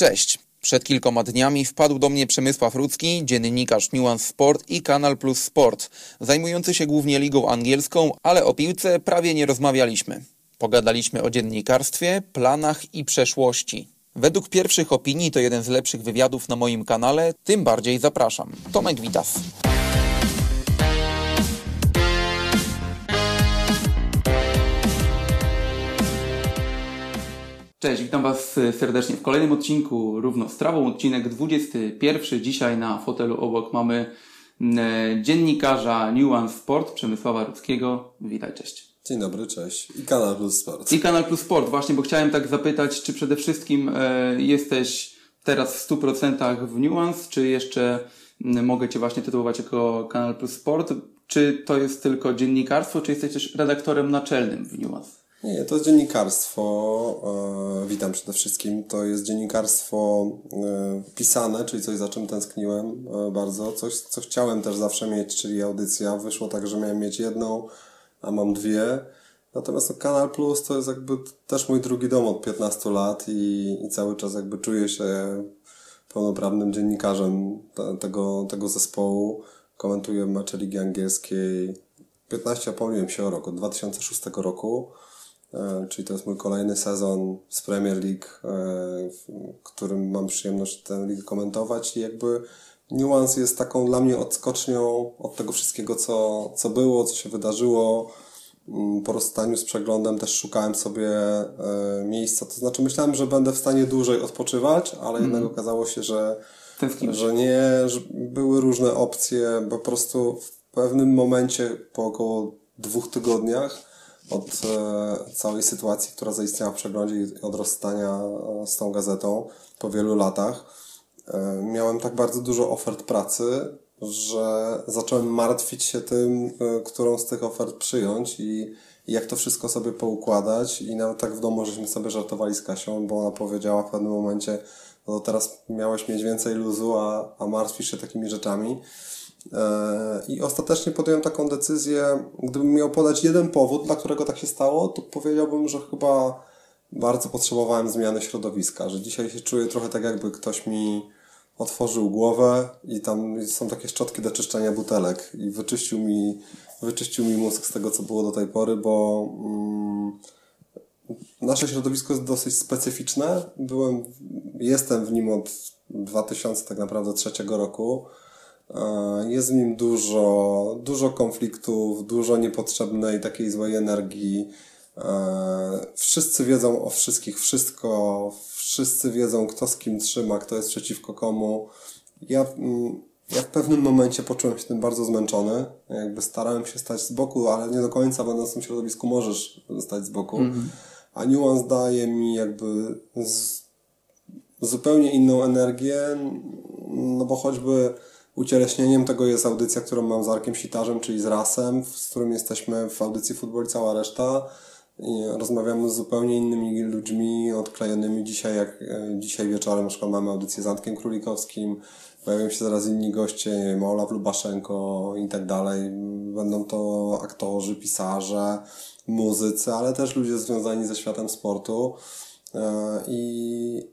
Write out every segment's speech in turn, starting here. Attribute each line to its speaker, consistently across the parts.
Speaker 1: Cześć. Przed kilkoma dniami wpadł do mnie Przemysław Rudzki, dziennikarz Nuance Sport i Kanal Plus Sport, zajmujący się głównie ligą angielską, ale o piłce prawie nie rozmawialiśmy. Pogadaliśmy o dziennikarstwie, planach i przeszłości. Według pierwszych opinii to jeden z lepszych wywiadów na moim kanale, tym bardziej zapraszam. Tomek Witas. Cześć, witam Was serdecznie w kolejnym odcinku Równo z Trawą, odcinek 21. Dzisiaj na fotelu obok mamy mm, dziennikarza Nuance Sport Przemysława Rudzkiego. Witaj, cześć.
Speaker 2: Dzień dobry, cześć. I Kanal Plus Sport.
Speaker 1: I Kanal Plus Sport, właśnie, bo chciałem tak zapytać, czy przede wszystkim e, jesteś teraz w 100% w Nuance, czy jeszcze m, mogę Cię właśnie tytułować jako Kanal Plus Sport? Czy to jest tylko dziennikarstwo, czy jesteś też redaktorem naczelnym w Nuance?
Speaker 2: Nie, to jest dziennikarstwo. E, witam przede wszystkim. To jest dziennikarstwo e, pisane, czyli coś, za czym tęskniłem e, bardzo. Coś, co chciałem też zawsze mieć, czyli audycja. Wyszło tak, że miałem mieć jedną, a mam dwie. Natomiast no, Kanal Plus to jest jakby też mój drugi dom od 15 lat i, i cały czas jakby czuję się pełnoprawnym dziennikarzem te, tego, tego zespołu. Komentuję mecze Ligi Angielskiej. 15 pomyliłem się o rok, od 2006 roku. E, czyli to jest mój kolejny sezon z Premier League, e, w którym mam przyjemność tę ligę komentować i jakby Nuance jest taką dla mnie odskocznią od tego wszystkiego, co, co było, co się wydarzyło. Mm, po rozstaniu z przeglądem też szukałem sobie e, miejsca, to znaczy myślałem, że będę w stanie dłużej odpoczywać, ale mm. jednak okazało się, że, że nie, że były różne opcje, bo po prostu w pewnym momencie po około dwóch tygodniach od e, całej sytuacji, która zaistniała w przeglądzie i od rozstania e, z tą gazetą po wielu latach. E, miałem tak bardzo dużo ofert pracy, że zacząłem martwić się tym, którą z tych ofert przyjąć i, jak to wszystko sobie poukładać. I nawet tak w domu żeśmy sobie żartowali z Kasią, bo ona powiedziała w pewnym momencie, no teraz miałeś mieć więcej luzu, a, a martwisz się takimi rzeczami. I ostatecznie podjąłem taką decyzję, gdybym miał podać jeden powód, dla którego tak się stało, to powiedziałbym, że chyba bardzo potrzebowałem zmiany środowiska, że dzisiaj się czuję trochę tak, jakby ktoś mi otworzył głowę i tam są takie szczotki do czyszczenia butelek i wyczyścił mi, wyczyścił mi mózg z tego, co było do tej pory, bo mm, nasze środowisko jest dosyć specyficzne. Byłem, jestem w nim od 2000 tak naprawdę trzeciego roku. Jest w nim dużo, dużo konfliktów, dużo niepotrzebnej takiej złej energii. Wszyscy wiedzą o wszystkich wszystko, wszyscy wiedzą, kto z kim trzyma, kto jest przeciwko komu. Ja, mm, ja w pewnym momencie poczułem się tym bardzo zmęczony. Jakby starałem się stać z boku, ale nie do końca, będąc w tym środowisku, możesz stać z boku. Mm -hmm. A niuans daje mi jakby z, zupełnie inną energię, no bo choćby Ucieleśnieniem tego jest audycja, którą mam z Arkiem Sitarzem, czyli z Rasem, z którym jesteśmy w audycji Futbol i cała reszta. I rozmawiamy z zupełnie innymi ludźmi, odklejonymi dzisiaj, jak e, dzisiaj wieczorem na przykład mamy audycję z Antkiem Królikowskim, pojawią się zaraz inni goście, nie Olaf Lubaszenko i tak dalej. Będą to aktorzy, pisarze, muzycy, ale też ludzie związani ze światem sportu. E, I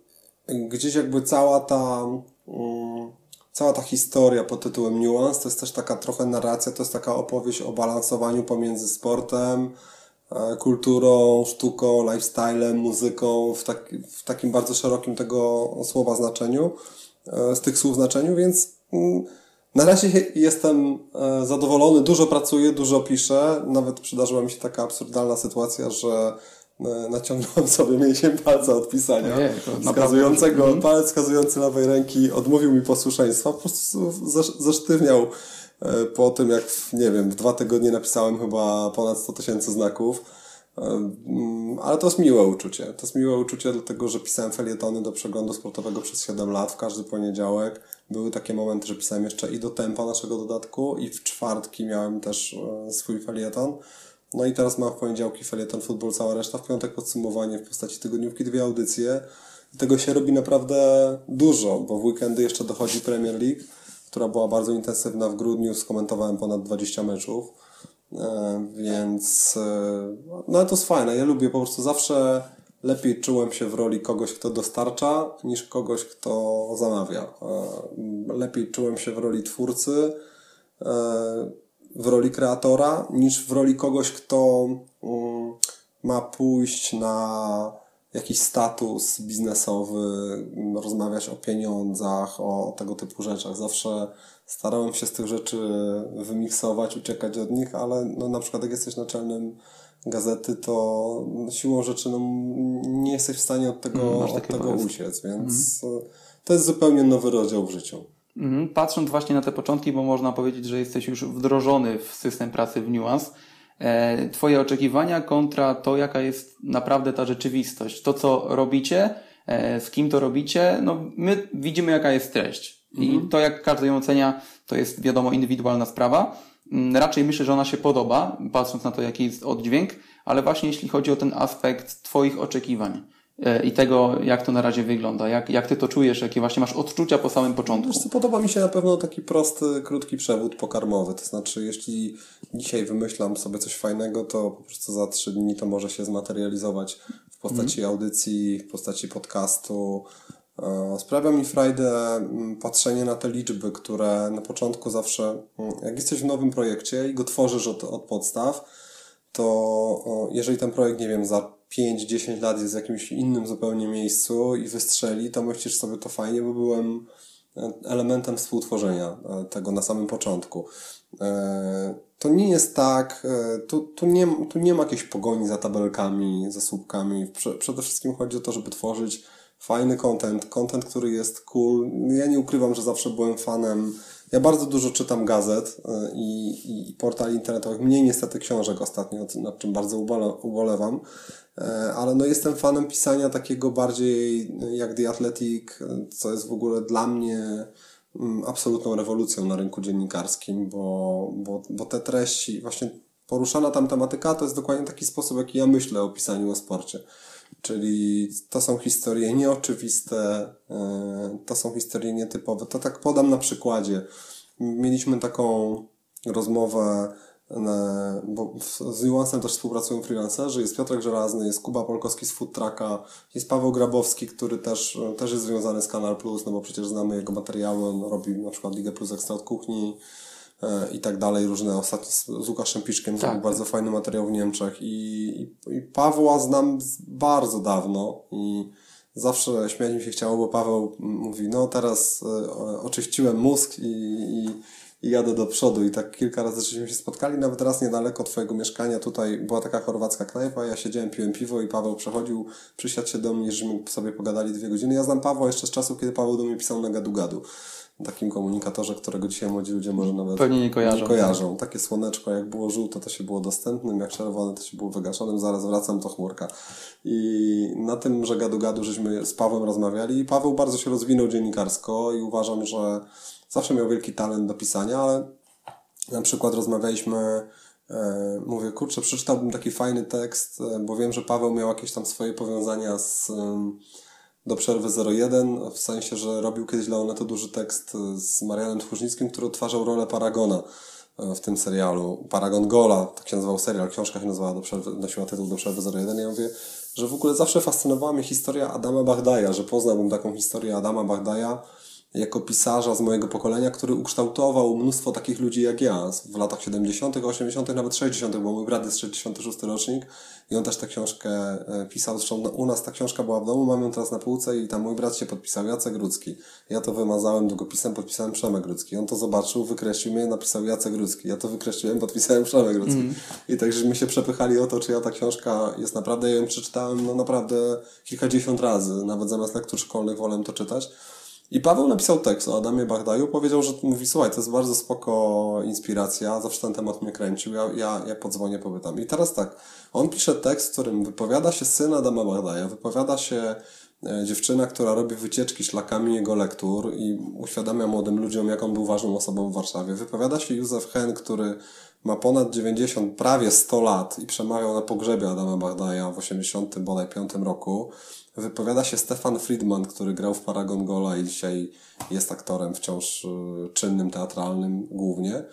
Speaker 2: gdzieś jakby cała ta mm, cała ta historia pod tytułem Nuance to jest też taka trochę narracja, to jest taka opowieść o balansowaniu pomiędzy sportem, e, kulturą, sztuką, lifestylem, muzyką w, tak, w takim bardzo szerokim tego słowa znaczeniu, e, z tych słów znaczeniu, więc mm, na razie jestem e, zadowolony, dużo pracuję, dużo piszę, nawet przydarzyła mi się taka absurdalna sytuacja, że naciągnąłem sobie mięsień palca od pisania. Ojej, wskazującego, mhm. palec wskazujący lewej ręki odmówił mi posłuszeństwa, po prostu zasztywniał e, po tym, jak, nie wiem, w dwa tygodnie napisałem chyba ponad 100 tysięcy znaków. E, mm, ale to jest miłe uczucie. To jest miłe uczucie, dlatego że pisałem felietony do przeglądu sportowego przez 7 lat, w każdy poniedziałek. Były takie momenty, że pisałem jeszcze i do tempa naszego dodatku, i w czwartki miałem też swój felieton. No i teraz mam w poniedziałki felieton Futbol cała reszta, w piątek podsumowanie w postaci tygodniówki, dwie audycje. I tego się robi naprawdę dużo, bo w weekendy jeszcze dochodzi Premier League, która była bardzo intensywna w grudniu, skomentowałem ponad 20 meczów. E, więc, e, no ale to jest fajne. Ja lubię po prostu zawsze lepiej czułem się w roli kogoś, kto dostarcza, niż kogoś, kto zamawia. E, lepiej czułem się w roli twórcy, w roli kreatora, niż w roli kogoś, kto mm, ma pójść na jakiś status biznesowy, rozmawiać o pieniądzach, o tego typu rzeczach. Zawsze starałem się z tych rzeczy wymiksować, uciekać od nich, ale no, na przykład jak jesteś naczelnym gazety, to siłą rzeczy no, nie jesteś w stanie od tego, mm, od tego uciec, więc mm. to jest zupełnie nowy rozdział w życiu.
Speaker 1: Mhm. Patrząc właśnie na te początki, bo można powiedzieć, że jesteś już wdrożony w system pracy w Nuance, e, Twoje oczekiwania kontra to, jaka jest naprawdę ta rzeczywistość. To, co robicie, e, z kim to robicie, no my widzimy, jaka jest treść. I mhm. to, jak każdy ją ocenia, to jest wiadomo indywidualna sprawa. Mm, raczej myślę, że ona się podoba, patrząc na to, jaki jest oddźwięk, ale właśnie jeśli chodzi o ten aspekt Twoich oczekiwań i tego, jak to na razie wygląda, jak, jak Ty to czujesz, jakie właśnie masz odczucia po samym początku.
Speaker 2: Wiesz co, podoba mi się na pewno taki prosty, krótki przewód pokarmowy, to znaczy jeśli dzisiaj wymyślam sobie coś fajnego, to po prostu za trzy dni to może się zmaterializować w postaci mm. audycji, w postaci podcastu, E, sprawia mi frajdę mm, patrzenie na te liczby, które na początku zawsze, mm, jak jesteś w nowym projekcie i go tworzysz od, od podstaw, to jeżeli ten projekt, nie wiem, za 5-10 lat jest w jakimś innym zupełnie miejscu i wystrzeli, to myślisz sobie to fajnie, bo byłem e, elementem współtworzenia e, tego na samym początku. To nie jest tak, tu, tu, nie, tu nie ma jakiejś pogoni za tabelkami, za słupkami. Przede wszystkim chodzi o to, żeby tworzyć fajny content, content, który jest cool. Ja nie ukrywam, że zawsze byłem fanem. Ja bardzo dużo czytam gazet y, i, i portali internetowych, mniej niestety książek ostatnio, nad czym bardzo ubolewam, y, ale no jestem fanem pisania takiego bardziej jak The Athletic, co jest w ogóle dla mnie mm, absolutną rewolucją na rynku dziennikarskim, bo, bo, bo te treści, właśnie poruszana tam tematyka, to jest dokładnie taki sposób, jaki ja myślę o pisaniu o sporcie. Czyli to są historie nieoczywiste, e, to są historie nietypowe. To tak podam na przykładzie. Mieliśmy taką rozmowę, bo z Nuansem też współpracują freelancerzy, jest Piotrek Żelazny, jest Kuba Polkowski z Food Trucka, jest Paweł Grabowski, który też, też jest związany z Kanal Plus, no bo przecież znamy jego materiały, on robi na przykład Ligę Plus Ekstra od kuchni, i tak dalej, różne ostatnio z Łukaszem Piszkiem tak. bardzo fajny materiał w Niemczech i, i, i Pawła znam bardzo dawno i zawsze śmiać mi się chciało, bo Paweł mówi, no teraz e, oczyściłem mózg i, i, i jadę do przodu i tak kilka razy żeśmy się spotkali, nawet raz niedaleko twojego mieszkania, tutaj była taka chorwacka knajpa, ja siedziałem, piłem piwo i Paweł przechodził, przysiadł się do mnie, żeśmy sobie pogadali dwie godziny. Ja znam Pawła jeszcze z czasu, kiedy Paweł do mnie pisał na gadu-gadu takim komunikatorze, którego dzisiaj młodzi ludzie może nawet
Speaker 1: Pewnie nie kojarzą.
Speaker 2: Nie kojarzą. Tak. Takie słoneczko, jak było żółte, to się było dostępnym, jak czerwone, to się było wygaszonym, zaraz wracam, to chmurka. I na tym, że gadu-gadu, żeśmy z Pawłem rozmawiali i Paweł bardzo się rozwinął dziennikarsko i uważam, że zawsze miał wielki talent do pisania, ale na przykład rozmawialiśmy e, mówię, kurczę, przeczytałbym taki fajny tekst, e, bo wiem, że Paweł miał jakieś tam swoje powiązania z do przerwy 01, w sensie, że robił kiedyś dla Onetu duży tekst z Marianem Tchórznickim, który odtwarzał rolę Paragona e, w tym serialu. Paragon Gola, tak się nazywał serial, książka się nazywała do przerwy, nosiła tytuł do przerwy 01. Ja mówię, że w ogóle zawsze fascynowała mnie historia Adama Bagdaja, że poznałbym taką historię Adama Bagdaja, jako pisarza z mojego pokolenia, który ukształtował mnóstwo takich ludzi jak ja w latach 70., 80., nawet 60., bo mój brat jest 66 rocznik i on też tę książkę e, pisał. Zresztą u nas ta książka była w domu, mam ją teraz na półce i tam mój brat się podpisał, Jacek Rudzki. Ja to wymazałem długopisem, podpisałem Przemek Rudzki. On to zobaczył, wykreślił mnie, napisał Jacek Rudzki. Ja to wykreśliłem, podpisałem Przemek Rudzki. Mm. I tak, żeśmy się przepychali o to, czy ja ta książka jest naprawdę, ja ją przeczytałem no naprawdę kilkadziesiąt razy. Nawet zamiast lektur szkolnych wolę to czytać. I Paweł napisał tekst o Adamie Bagdaju, powiedział, że mówi, słuchaj, to jest bardzo spoko inspiracja, zawsze ten temat mnie kręcił, ja, ja, ja podzwonię, pobytam. I teraz tak, on pisze tekst, w którym wypowiada się syn Adama Bagdaja, wypowiada się e, dziewczyna, która robi wycieczki szlakami jego lektur i uświadamia młodym ludziom, jak on był ważną osobą w Warszawie. Wypowiada się Józef Hen, który ma ponad 90, prawie 100 lat i przemawiał na pogrzebie Adama Bagdaja w 80 bodaj 5 roku wypowiada się Stefan Friedman, który grał w Paragon Gola i dzisiaj jest aktorem wciąż y, czynnym, teatralnym głównie.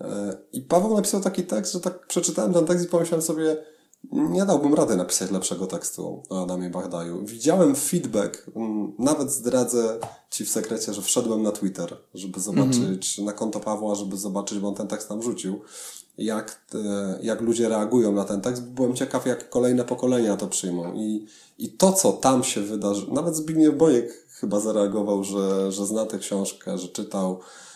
Speaker 2: E, I Paweł napisał taki tekst, że tak przeczytałem ten tekst i pomyślałem sobie, nie dałbym rady napisać lepszego tekstu o Adamie Bagdaju. Widziałem feedback, mm, nawet zdradzę Ci w sekrecie, że wszedłem na Twitter, żeby zobaczyć, na konto Pawła, żeby zobaczyć, bo on ten tekst tam rzucił, jak, te, jak ludzie reagują na ten tekst. Byłem ciekaw, jak kolejne pokolenia to przyjmą. I, i to, co tam się wydarzy, nawet Zbigniew Bojek chyba zareagował, że, że zna tę książkę, że czytał, E,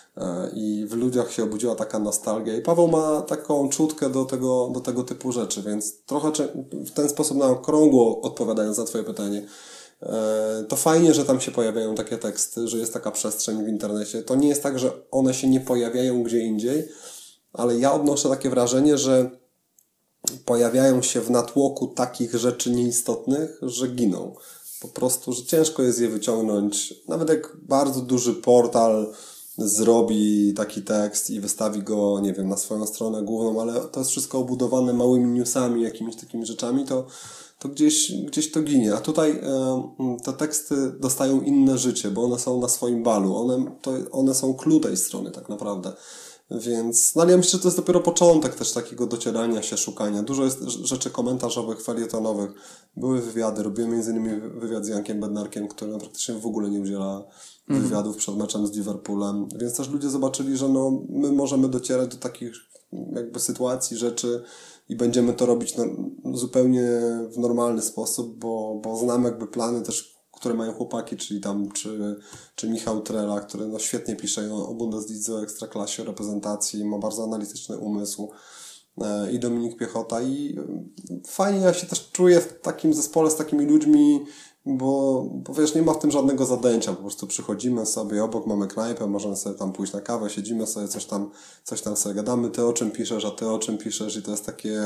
Speaker 2: i w ludziach się obudziła taka nostalgia. I Paweł ma taką czutkę do tego, do tego typu rzeczy, więc trochę w ten sposób na okrągło odpowiadając na Twoje pytanie, e, to fajnie, że tam się pojawiają takie teksty, że jest taka przestrzeń w internecie. To nie jest tak, że one się nie pojawiają gdzie indziej, ale ja odnoszę takie wrażenie, że pojawiają się w natłoku takich rzeczy nieistotnych, że giną. Po prostu, że ciężko jest je wyciągnąć. Nawet jak bardzo duży portal, zrobi taki tekst i wystawi go, nie wiem, na swoją stronę główną, ale to jest wszystko obudowane małymi newsami, jakimiś takimi rzeczami, to, to gdzieś, gdzieś to ginie. A tutaj e, te teksty dostają inne życie, bo one są na swoim balu. One, to, one są clue tej strony tak naprawdę. Więc, no ale ja myślę, że to jest dopiero początek też takiego docierania się, szukania. Dużo jest rzeczy komentarzowych, felietonowych. Były wywiady, robiłem innymi wywiad z Jankiem Bednarkiem, który praktycznie w ogóle nie udziela. Wywiadów przed meczem z Liverpoolem. Więc też ludzie zobaczyli, że no, my możemy docierać do takich jakby sytuacji, rzeczy i będziemy to robić no, zupełnie w normalny sposób, bo, bo znamy jakby plany też które mają chłopaki, czyli tam, czy, czy Michał Trela, który no świetnie pisze o Bundeslidze, o Ekstraklasie, o reprezentacji, ma bardzo analityczny umysł i Dominik Piechota. I e, fajnie ja się też czuję w takim zespole z takimi ludźmi, bo, bo wiesz, nie ma w tym żadnego zadęcia, po prostu przychodzimy sobie, obok mamy knajpę, możemy sobie tam pójść na kawę, siedzimy sobie, coś tam, coś tam sobie gadamy, ty o czym piszesz, a ty o czym piszesz? I to jest takie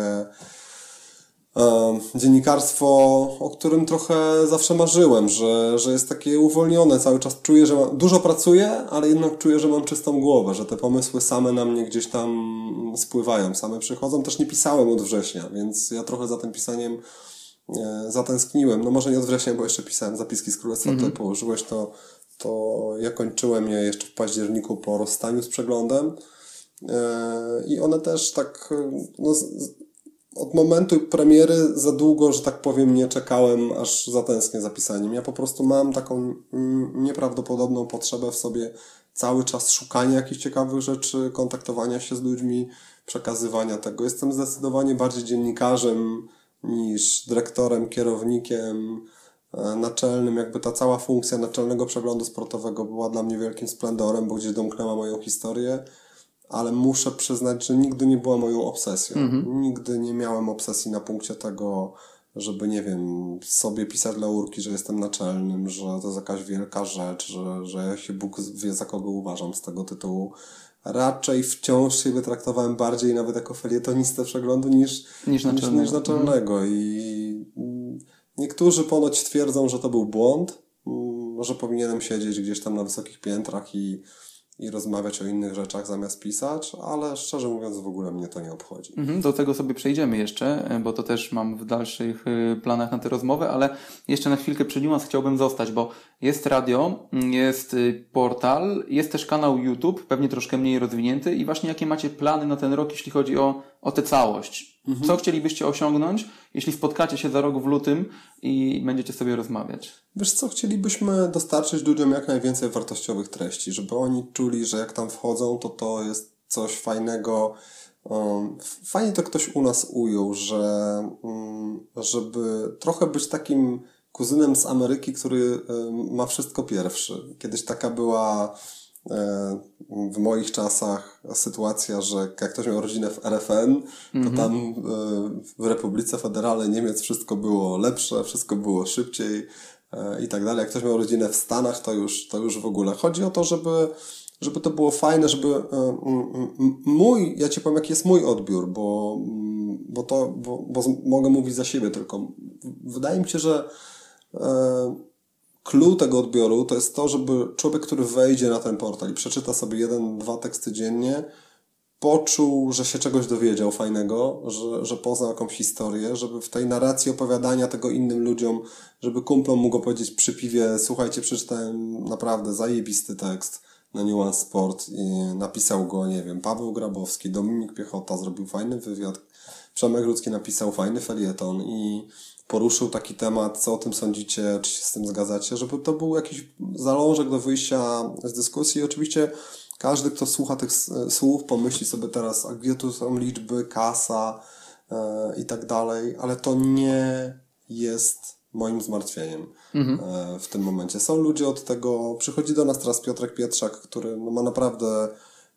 Speaker 2: dziennikarstwo, o którym trochę zawsze marzyłem, że, że jest takie uwolnione, cały czas czuję, że mam, dużo pracuję, ale jednak czuję, że mam czystą głowę, że te pomysły same na mnie gdzieś tam spływają, same przychodzą. Też nie pisałem od września, więc ja trochę za tym pisaniem e, zatęskniłem. No może nie od września, bo jeszcze pisałem zapiski z Królestwa, które położyłeś, to, to ja kończyłem je jeszcze w październiku po rozstaniu z przeglądem. E, I one też tak, no, od momentu premiery za długo, że tak powiem, nie czekałem, aż zatęsknię za pisaniem. Ja po prostu mam taką nieprawdopodobną potrzebę w sobie cały czas szukania jakichś ciekawych rzeczy, kontaktowania się z ludźmi, przekazywania tego. Jestem zdecydowanie bardziej dziennikarzem niż dyrektorem, kierownikiem, e, naczelnym. Jakby ta cała funkcja naczelnego przeglądu sportowego była dla mnie wielkim splendorem, bo gdzieś domknęła moją historię ale muszę przyznać, że nigdy nie była moją obsesją. Mhm. Nigdy nie miałem obsesji na punkcie tego, żeby, nie wiem, sobie pisać laurki, że jestem naczelnym, że to jest jakaś wielka rzecz, że, że się Bóg wie, za kogo uważam z tego tytułu. Raczej wciąż się wytraktowałem bardziej nawet jako felietonistę przeglądu niż, niż naczelnego. Niż, niż naczelnego. Mhm. I niektórzy ponoć twierdzą, że to był błąd, mm, że powinienem siedzieć gdzieś tam na wysokich piętrach i i rozmawiać o innych rzeczach zamiast pisać, ale szczerze mówiąc w ogóle mnie to nie obchodzi.
Speaker 1: Mhm, do tego sobie przejdziemy jeszcze, bo to też mam w dalszych y, planach na tę rozmowę, ale jeszcze na chwilkę przy niuans chciałbym zostać, bo jest radio, jest y, portal, jest też kanał YouTube, pewnie troszkę mniej rozwinięty i właśnie jakie macie plany na ten rok, jeśli chodzi o, o tę całość? Mhm. Co chcielibyście osiągnąć, jeśli spotkacie się za rok w lutym i będziecie sobie rozmawiać?
Speaker 2: Wiesz co, chcielibyśmy dostarczyć ludziom jak najwięcej wartościowych treści, żeby oni czuli, że jak tam wchodzą, to to jest coś fajnego. Um, fajnie to ktoś u nas ujął, że um, żeby trochę być takim kuzynem z Ameryki, który um, ma wszystko pierwszy. Kiedyś taka była w moich czasach sytuacja, że jak ktoś miał rodzinę w RFN, to mhm. tam e, w Republice Federalnej Niemiec wszystko było lepsze, wszystko było szybciej e, i tak dalej. Jak ktoś miał rodzinę w Stanach, to już, to już w ogóle. Chodzi o to, żeby, żeby to było fajne, żeby mój, ja ci powiem, jaki jest mój odbiór, bo, bo to, bo, bo mogę mówić za siebie tylko. Wydaje mi się, że clue tego odbioru to jest to, żeby człowiek, który wejdzie na ten portal i przeczyta sobie jeden, dwa teksty dziennie, poczuł, że się czegoś dowiedział fajnego, że, że poznał jakąś historię, żeby w tej narracji opowiadania tego innym ludziom, żeby kumplom mógł powiedzieć przy piwie, słuchajcie, przeczytałem naprawdę zajebisty tekst na Nuance Sport i napisał go, nie wiem, Paweł Grabowski, Dominik Piechota zrobił fajny wywiad, Przemek Rudzki napisał fajny felieton i poruszył taki temat, co o tym sądzicie, czy się z tym zgadzacie, żeby to był jakiś zalążek do wyjścia z dyskusji. Oczywiście każdy, kto słucha tych słów, pomyśli sobie teraz, a gdzie tu są liczby, kasa e, i tak dalej, ale to nie jest moim zmartwieniem mhm. e, w tym momencie. Są ludzie od tego, przychodzi do nas teraz Piotrek Pietrzak, który no, ma naprawdę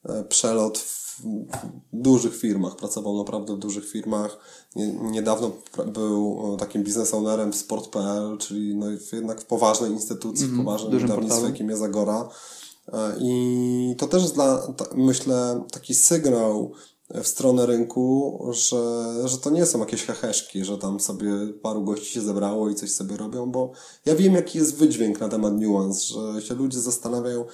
Speaker 2: e, przelot w dużych firmach, pracował naprawdę w dużych firmach. Niedawno był e, takim biznes ownerem w sport.pl, czyli no jednak w poważnej instytucji, mm, w poważnym wydawnictwie, jakim jest Agora. E, I to też jest dla, myślę, taki sygnał w stronę rynku, że, że to nie są jakieś heheszki, że tam sobie paru gości się zebrało i coś sobie robią, bo ja wiem, jaki jest wydźwięk na temat niuans, że się ludzie zastanawiają,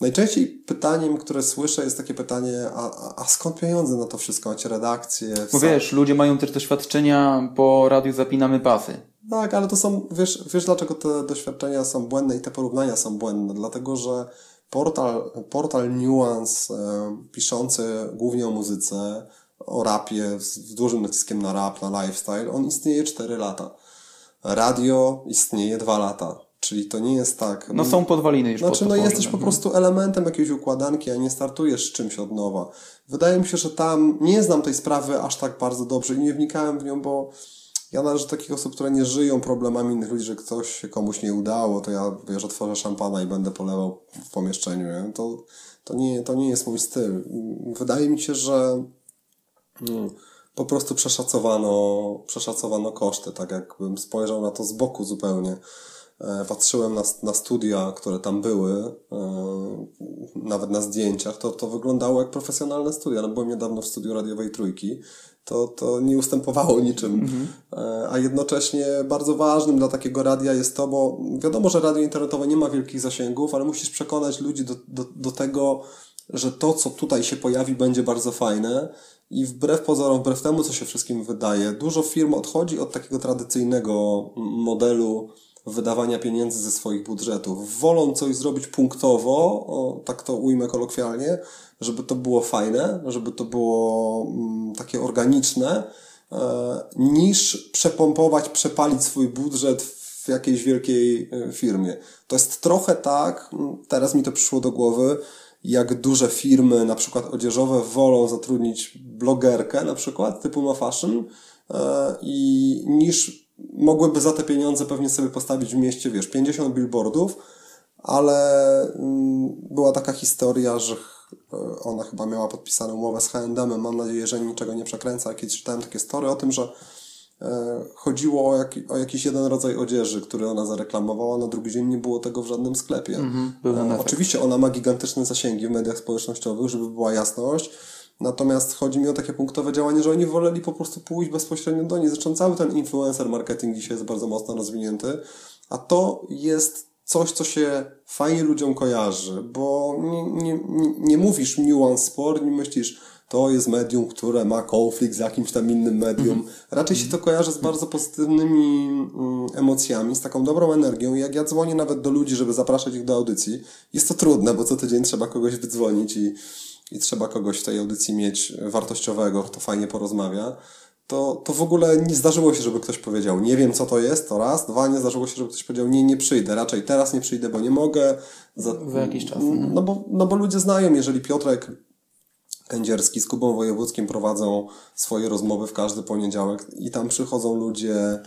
Speaker 2: Najczęściej pytaniem, które słyszę, jest takie pytanie, a, a skąd pieniądze na to wszystko? Macie redakcję?
Speaker 1: Bo wiesz, ludzie mają też doświadczenia, po radiu zapinamy pasy.
Speaker 2: Tak, ale to są, wiesz, wiesz dlaczego te doświadczenia są błędne i te porównania są błędne? Dlatego, że portal, portal Nuance, e, piszący głównie o muzyce, o rapie, z dużym naciskiem na rap, na lifestyle, on istnieje 4 lata. Radio istnieje 2 lata. Czyli to nie jest tak.
Speaker 1: No są podwaliny już
Speaker 2: Znaczy, no jesteś po prostu elementem jakiejś układanki, a nie startujesz z czymś od nowa. Wydaje mi się, że tam nie znam tej sprawy aż tak bardzo dobrze i nie wnikałem w nią, bo ja należę do takich osób, które nie żyją problemami innych ludzi, że ktoś się komuś nie udało, to ja wiesz, otworzę szampana i będę polewał w pomieszczeniu. Nie? To, to, nie, to nie jest mój styl. Wydaje mi się, że no, po prostu przeszacowano, przeszacowano koszty, tak jakbym spojrzał na to z boku zupełnie. E, patrzyłem na, na studia, które tam były, e, nawet na zdjęciach, to, to wyglądało jak profesjonalne studia. No byłem niedawno w studiu radiowej Trójki, to, to nie ustępowało niczym. Mhm. E, a jednocześnie bardzo ważnym dla takiego radia jest to, bo wiadomo, że radio internetowe nie ma wielkich zasięgów, ale musisz przekonać ludzi do, do, do tego, że to, co tutaj się pojawi, będzie bardzo fajne. I wbrew pozorom, wbrew temu, co się wszystkim wydaje, dużo firm odchodzi od takiego tradycyjnego modelu wydawania pieniędzy ze swoich budżetów. Wolą coś zrobić punktowo, o, tak to ujmę kolokwialnie, żeby to było fajne, żeby to było mm, takie organiczne, e, niż przepompować, przepalić swój budżet w jakiejś wielkiej e, firmie. To jest trochę tak, mm, teraz mi to przyszło do głowy, jak duże firmy, na przykład odzieżowe, wolą zatrudnić blogerkę, na przykład typu No Fashion, e, i niż mogłyby za te pieniądze pewnie sobie postawić w mieście, wiesz, 50 billboardów, ale mm, była taka historia, że e, ona chyba miała podpisaną umowę z H&M, mam nadzieję, że niczego nie przekręca. Kiedyś czytałem takie story o tym, że e, chodziło o, jak, o jakiś jeden rodzaj odzieży, który ona zareklamowała, na drugi dzień nie było tego w żadnym sklepie. Mm -hmm, oczywiście ona ma gigantyczne zasięgi w mediach społecznościowych, żeby była jasność, Natomiast chodzi mi o takie punktowe działanie, że oni woleli po prostu pójść bezpośrednio do niej. Zresztą cały ten influencer marketing dzisiaj jest bardzo mocno rozwinięty, a to jest coś, co się fajnie ludziom kojarzy, bo nie, nie, nie mówisz nuance sport, nie myślisz, to jest medium, które ma konflikt z jakimś tam innym medium. Mhm. Raczej się to kojarzy z bardzo pozytywnymi mm, emocjami, z taką dobrą energią. Jak ja dzwonię nawet do ludzi, żeby zapraszać ich do audycji, jest to trudne, bo co tydzień trzeba kogoś wydzwonić i i trzeba kogoś w tej audycji mieć wartościowego, kto fajnie porozmawia, to, to w ogóle nie zdarzyło się, żeby ktoś powiedział, nie wiem co to jest, to raz, dwa, nie zdarzyło się, żeby ktoś powiedział, nie, nie przyjdę, raczej teraz nie przyjdę, bo nie mogę.
Speaker 1: Za, za jakiś czas.
Speaker 2: Mhm. No bo, no bo ludzie znają, jeżeli Piotrek Kędzierski z Kubą Wojewódzkim prowadzą swoje rozmowy w każdy poniedziałek i tam przychodzą ludzie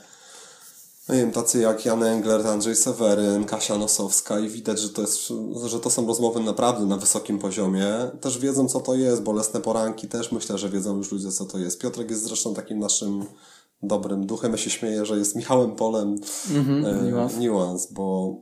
Speaker 2: no nie wiem, tacy jak Jan Engler, Andrzej Seweryn, Kasia Nosowska i widać, że to, jest, że to są rozmowy naprawdę na wysokim poziomie. Też wiedzą, co to jest, bolesne poranki też myślę, że wiedzą już ludzie, co to jest. Piotrek jest zresztą takim naszym dobrym duchem. Ja się śmieję, że jest Michałem Polem mm-hmm, e, Nuance, bo,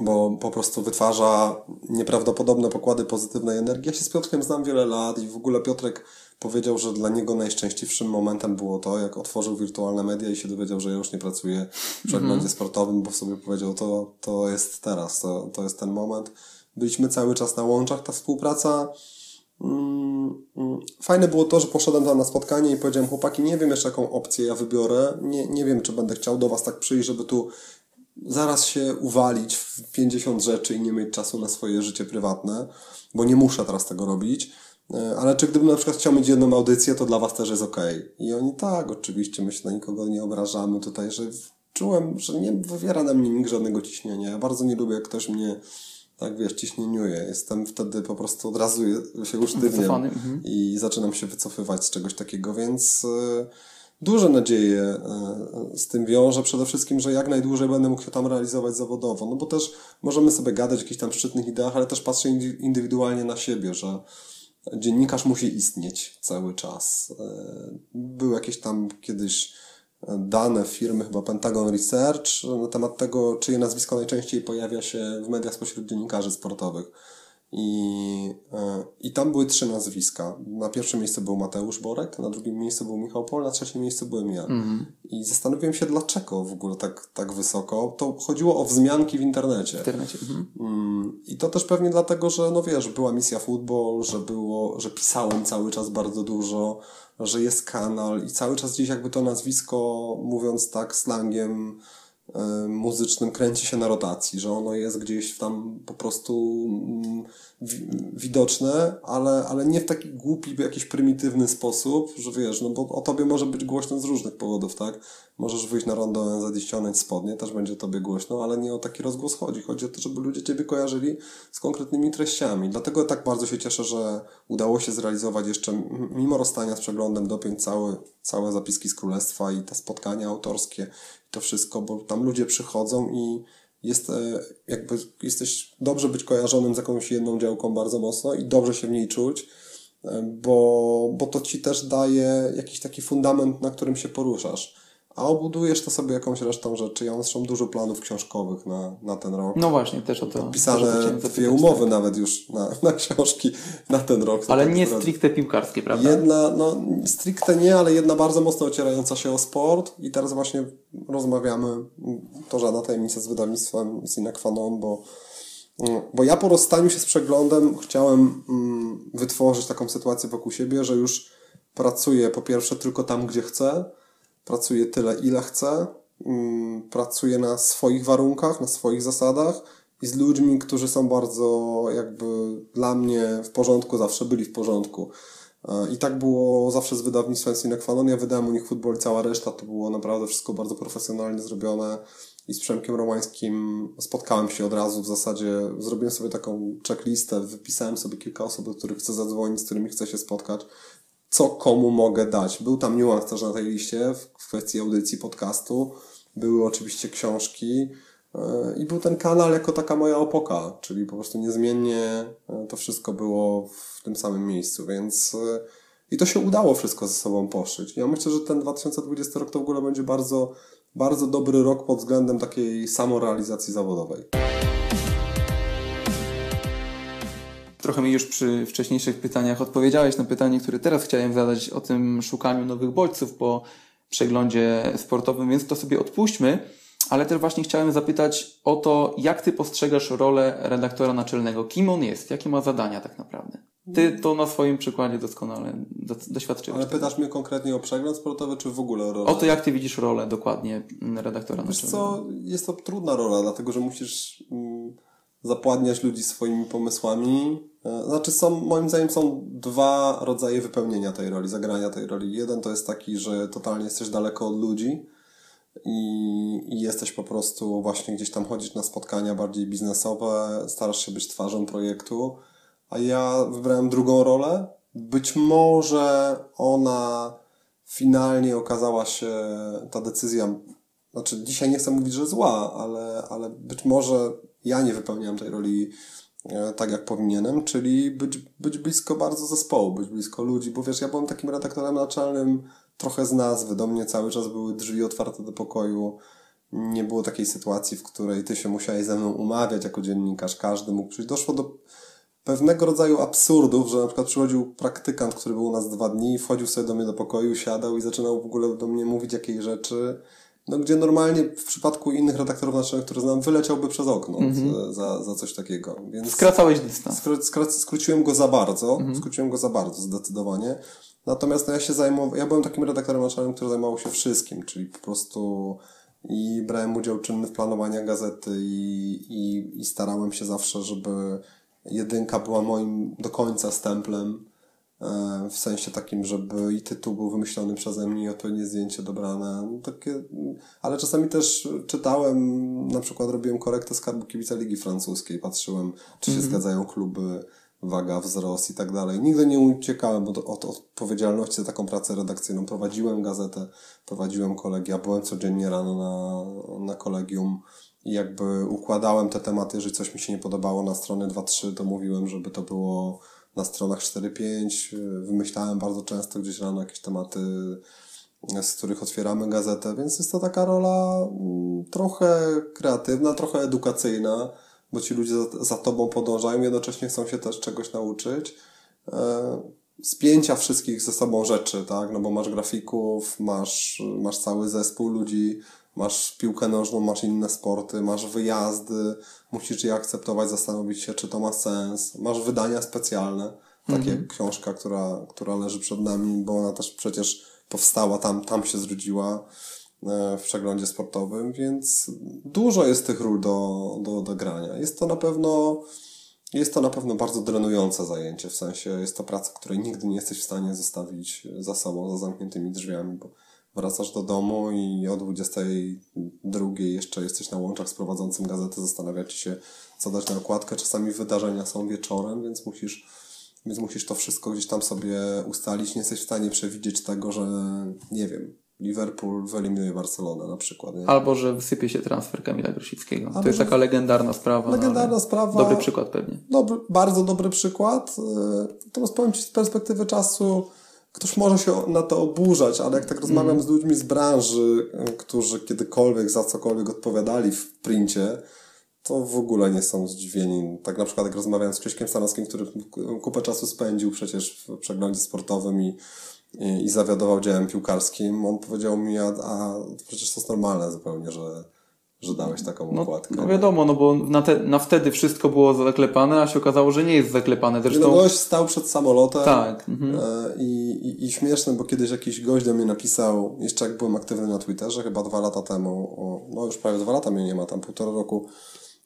Speaker 2: bo po prostu wytwarza nieprawdopodobne pokłady pozytywnej energii. Ja się z Piotrkiem znam wiele lat i w ogóle Piotrek powiedział, że dla niego najszczęśliwszym momentem było to, jak otworzył wirtualne media i się dowiedział, że już nie pracuje w przeglądzie mm. sportowym, bo sobie powiedział, to, to jest teraz, to, to jest ten moment. Byliśmy cały czas na łączach, ta współpraca. Mm, mm. Fajne było to, że poszedłem tam na spotkanie i powiedziałem, chłopaki, nie wiem jeszcze jaką opcję ja wybiorę, nie, nie wiem, czy będę chciał do Was tak przyjść, żeby tu zaraz się uwalić w 50 rzeczy i nie mieć czasu na swoje życie prywatne, bo nie muszę teraz tego robić ale czy gdybym na przykład chciał mieć jedną audycję, to dla was też jest. Okay. I oni tak, oczywiście, my się na nikogo nie obrażamy tutaj, że czułem, że nie wywiera na mnie nikt żadnego ciśnienia. Ja bardzo nie lubię, jak ktoś mnie tak wiesz, ciśnieniuje. Jestem wtedy po prostu od razu się usztywniam mhm. i zaczynam się wycofywać z czegoś takiego, więc y, duże nadzieje y, z tym wiąże. Przede wszystkim, że jak najdłużej będę mógł się tam realizować zawodowo. No bo też możemy sobie gadać o jakichś tam szczytnych ideach, ale też patrzę indywidualnie na siebie, że dziennikarz musi istnieć cały czas. Y, był jakieś tam kiedyś dane firmy, chyba Pentagon Research, na temat tego, czyje nazwisko najczęściej pojawia się w mediach spośród dziennikarzy sportowych. I, e, I tam były trzy nazwiska. Na pierwszym miejscu był Mateusz Borek, na drugim miejscu był Michał Pol, na trzecim miejscu byłem ja. Mm. I zastanowiłem się, dlaczego w ogóle tak, tak wysoko. To chodziło o wzmianki w internecie. W internecie. Mhm. Mm. I to też pewnie dlatego, że no wiesz, była misja futbol, że było, że pisałem cały czas bardzo dużo, że jest kanal i cały czas gdzieś jakby to nazwisko, mówiąc tak slangiem muzycznym, kręci się na rotacji, że ono jest gdzieś tam po prostu mm, widoczne, ale, ale nie w taki głupi, jakiś prymitywny sposób, że wiesz, no bo o tobie może być głośno z różnych powodów, tak? Możesz wyjść na rondo ONZ i ściągnąć spodnie, też będzie tobie głośno, ale nie o taki rozgłos chodzi. Chodzi o to, żeby ludzie ciebie kojarzyli z konkretnymi treściami. Dlatego tak bardzo się cieszę, że udało się zrealizować jeszcze, mimo rozstania z przeglądem, dopiąć całe, całe zapiski z Królestwa i te spotkania autorskie, to wszystko, bo tam ludzie przychodzą i jest e, jakby jesteś dobrze być kojarzonym z jakąś jedną działką bardzo mocno i dobrze się w niej czuć, e, bo, bo to ci też daje jakiś taki fundament, na którym się poruszasz a obudujesz to sobie jakąś resztą rzeczy. Ja mam zresztą dużo planów książkowych na, na ten rok.
Speaker 1: No właśnie, też o to.
Speaker 2: Pisane dwie umowy tak. nawet już na, na książki na ten rok.
Speaker 1: Ale tak nie stricte piłkarskie, prawda?
Speaker 2: Jedna, no stricte nie, ale jedna bardzo mocno ocierająca się o sport i teraz właśnie rozmawiamy, to żadna tajemnica z wydawnictwem Sine Qua non, bo bo ja po rozstaniu się z przeglądem chciałem mm, wytworzyć taką sytuację wokół siebie, że już pracuję po pierwsze tylko tam, gdzie chcę, pracuje tyle, ile chce, mm, pracuje na swoich warunkach, na swoich zasadach i z ludźmi, którzy są bardzo jakby dla mnie w porządku, zawsze byli w porządku. E, I tak było zawsze z wydawnictwem Sine Qua non. Ja wydałem u nich futbol i cała reszta to było naprawdę wszystko bardzo profesjonalnie zrobione. I z Przemkiem Romańskim spotkałem się od razu w zasadzie. Zrobiłem sobie taką checklistę, wypisałem sobie kilka osób, do których chcę zadzwonić, z którymi chcę się spotkać co komu mogę dać. Był tam niuans też na tej liście w kwestii audycji podcastu. Były oczywiście książki e, i był ten kanał jako taka moja opoka, czyli po prostu niezmiennie e, to wszystko było w tym samym miejscu, więc e, i to się udało wszystko ze sobą poszyć. Ja myślę, że ten 2020 rok to w ogóle będzie bardzo, bardzo dobry rok pod względem takiej samorealizacji zawodowej.
Speaker 1: Trochę mi już przy wcześniejszych pytaniach odpowiedziałeś na pytanie, które teraz chciałem zadać o tym szukaniu nowych bodźców po przeglądzie sportowym, więc to sobie odpuśćmy. Ale też właśnie chciałem zapytać o to, jak ty postrzegasz rolę redaktora naczelnego? Kim on jest? Jakie ma zadania tak naprawdę? Ty to na swoim przykładzie doskonale doświadczyłeś.
Speaker 2: Ale pytasz mnie konkretnie o przegląd sportowy, czy w ogóle o rolę?
Speaker 1: O to, jak ty widzisz rolę dokładnie redaktora Wiesz naczelnego?
Speaker 2: co, jest to trudna rola, dlatego że musisz... Mm, zapładniać ludzi swoimi pomysłami. E, znaczy są, moim zdaniem są dwa rodzaje wypełnienia tej roli, zagrania tej roli. Jeden to jest taki, że totalnie jesteś daleko od ludzi i, i jesteś po prostu właśnie gdzieś tam chodzić na spotkania bardziej biznesowe, starasz się być twarzą projektu, a ja wybrałem drugą rolę. Być może ona finalnie okazała się, ta decyzja, znaczy dzisiaj nie chcę mówić, że zła, ale, ale być może ja nie wypełniałem tej roli e, tak jak powinienem, czyli być, być blisko bardzo zespołu, być blisko ludzi, bo wiesz, ja byłem takim redaktorem naczelnym trochę z nazwy, do mnie cały czas były drzwi otwarte do pokoju, nie było takiej sytuacji, w której ty się musiałeś ze mną umawiać jako dziennikarz, każdy mógł przyjść. Doszło do pewnego rodzaju absurdów, że na przykład przychodził praktykant, który był u nas dwa dni, wchodził sobie do mnie do pokoju, siadał i zaczynał w ogóle do mnie mówić jakieś rzeczy, no, gdzie normalnie w przypadku innych redaktorów naczelnych, które znam, wyleciałby przez okno mm-hmm. za, za coś takiego.
Speaker 1: Więc Skracałeś dystans.
Speaker 2: Skra- skróciłem go za bardzo, mm-hmm. skróciłem go za bardzo, zdecydowanie. Natomiast no, ja się zajmowałem, ja byłem takim redaktorem naczelnym, który zajmował się wszystkim, czyli po prostu i brałem udział czynny w planowaniu gazety i, i, i starałem się zawsze, żeby jedynka była moim do końca stemplem w sensie takim, żeby i tytuł był wymyślony przeze mnie i odpowiednie zdjęcie dobrane. No, takie, ale czasami też czytałem, na przykład robiłem korektę skarbu kibica Ligi Francuskiej, patrzyłem, czy się
Speaker 1: Mhm.
Speaker 2: zgadzają kluby, waga, wzrost i tak dalej. Nigdy nie uciekałem od, od odpowiedzialności za taką pracę redakcyjną. Prowadziłem gazetę, prowadziłem kolegia, byłem codziennie rano na, na kolegium i jakby układałem te tematy, jeżeli coś mi się nie podobało na strony 2-3, to mówiłem, żeby to było na stronach 4-5. Wymyślałem bardzo często gdzieś rano jakieś tematy, z których otwieramy gazetę, więc jest to taka rola mm, trochę kreatywna, trochę edukacyjna, bo ci ludzie za, za tobą podążają, jednocześnie chcą się też czegoś nauczyć. E, spięcia wszystkich ze sobą rzeczy, tak? No bo masz grafików, masz, masz cały zespół ludzi, masz piłkę nożną, masz inne sporty, masz wyjazdy, musisz je akceptować, zastanowić się, czy to ma sens. Masz wydania specjalne, takie jak książka, która, która leży przed nami, bo ona też przecież powstała tam, tam się zrodziła e, w przeglądzie sportowym, więc dużo jest tych ról do, do odegrania. Jest to na pewno jest to na pewno bardzo drenujące zajęcie, w sensie jest to praca, której nigdy nie jesteś w stanie zostawić za sobą, za zamkniętymi drzwiami, bo wracasz do domu i o 22 jeszcze jesteś na łączach z prowadzącym gazety, zastanawiacie się, co dać na okładkę. Czasami wydarzenia są wieczorem, więc musisz, więc musisz to wszystko gdzieś tam sobie ustalić. Nie jesteś w stanie przewidzieć tego, że nie wiem, Liverpool wyeliminuje Barcelonę na przykład. Nie?
Speaker 1: Albo, że wysypie się transfer Kamila Grosickiego.
Speaker 2: Albo,
Speaker 1: to jest taka legendarna sprawa.
Speaker 2: Legendarna
Speaker 1: ale
Speaker 2: sprawa.
Speaker 1: Dobry przykład pewnie.
Speaker 2: Dobry, bardzo dobry przykład. Yy, Natomiast powiem Ci z perspektywy czasu, ktoś może się na to oburzać, ale jak tak rozmawiam z ludźmi z branży, którzy kiedykolwiek za cokolwiek odpowiadali w princie, to w ogóle nie są zdziwieni. Tak na przykład jak rozmawiałem z Krzyśkiem Stanowskim, który kupę czasu spędził przecież w przeglądzie sportowym i, i, i zawiadował działem piłkarskim, on powiedział mi, a, a przecież to jest normalne zupełnie, że, że dałeś taką
Speaker 1: No,
Speaker 2: okładkę.
Speaker 1: no wiadomo, no bo na, te, na wtedy wszystko było zaklepane, a się okazało, że nie jest zaklepane.
Speaker 2: No
Speaker 1: Zresztą
Speaker 2: gość stał przed samolotem.
Speaker 1: Tak, mhm.
Speaker 2: E, I, i, I śmieszne, bo kiedyś jakiś gość do mnie napisał, jeszcze jak byłem aktywny na Twitterze, chyba dwa lata temu, o, no już prawie dwa lata mnie nie ma, tam półtora roku,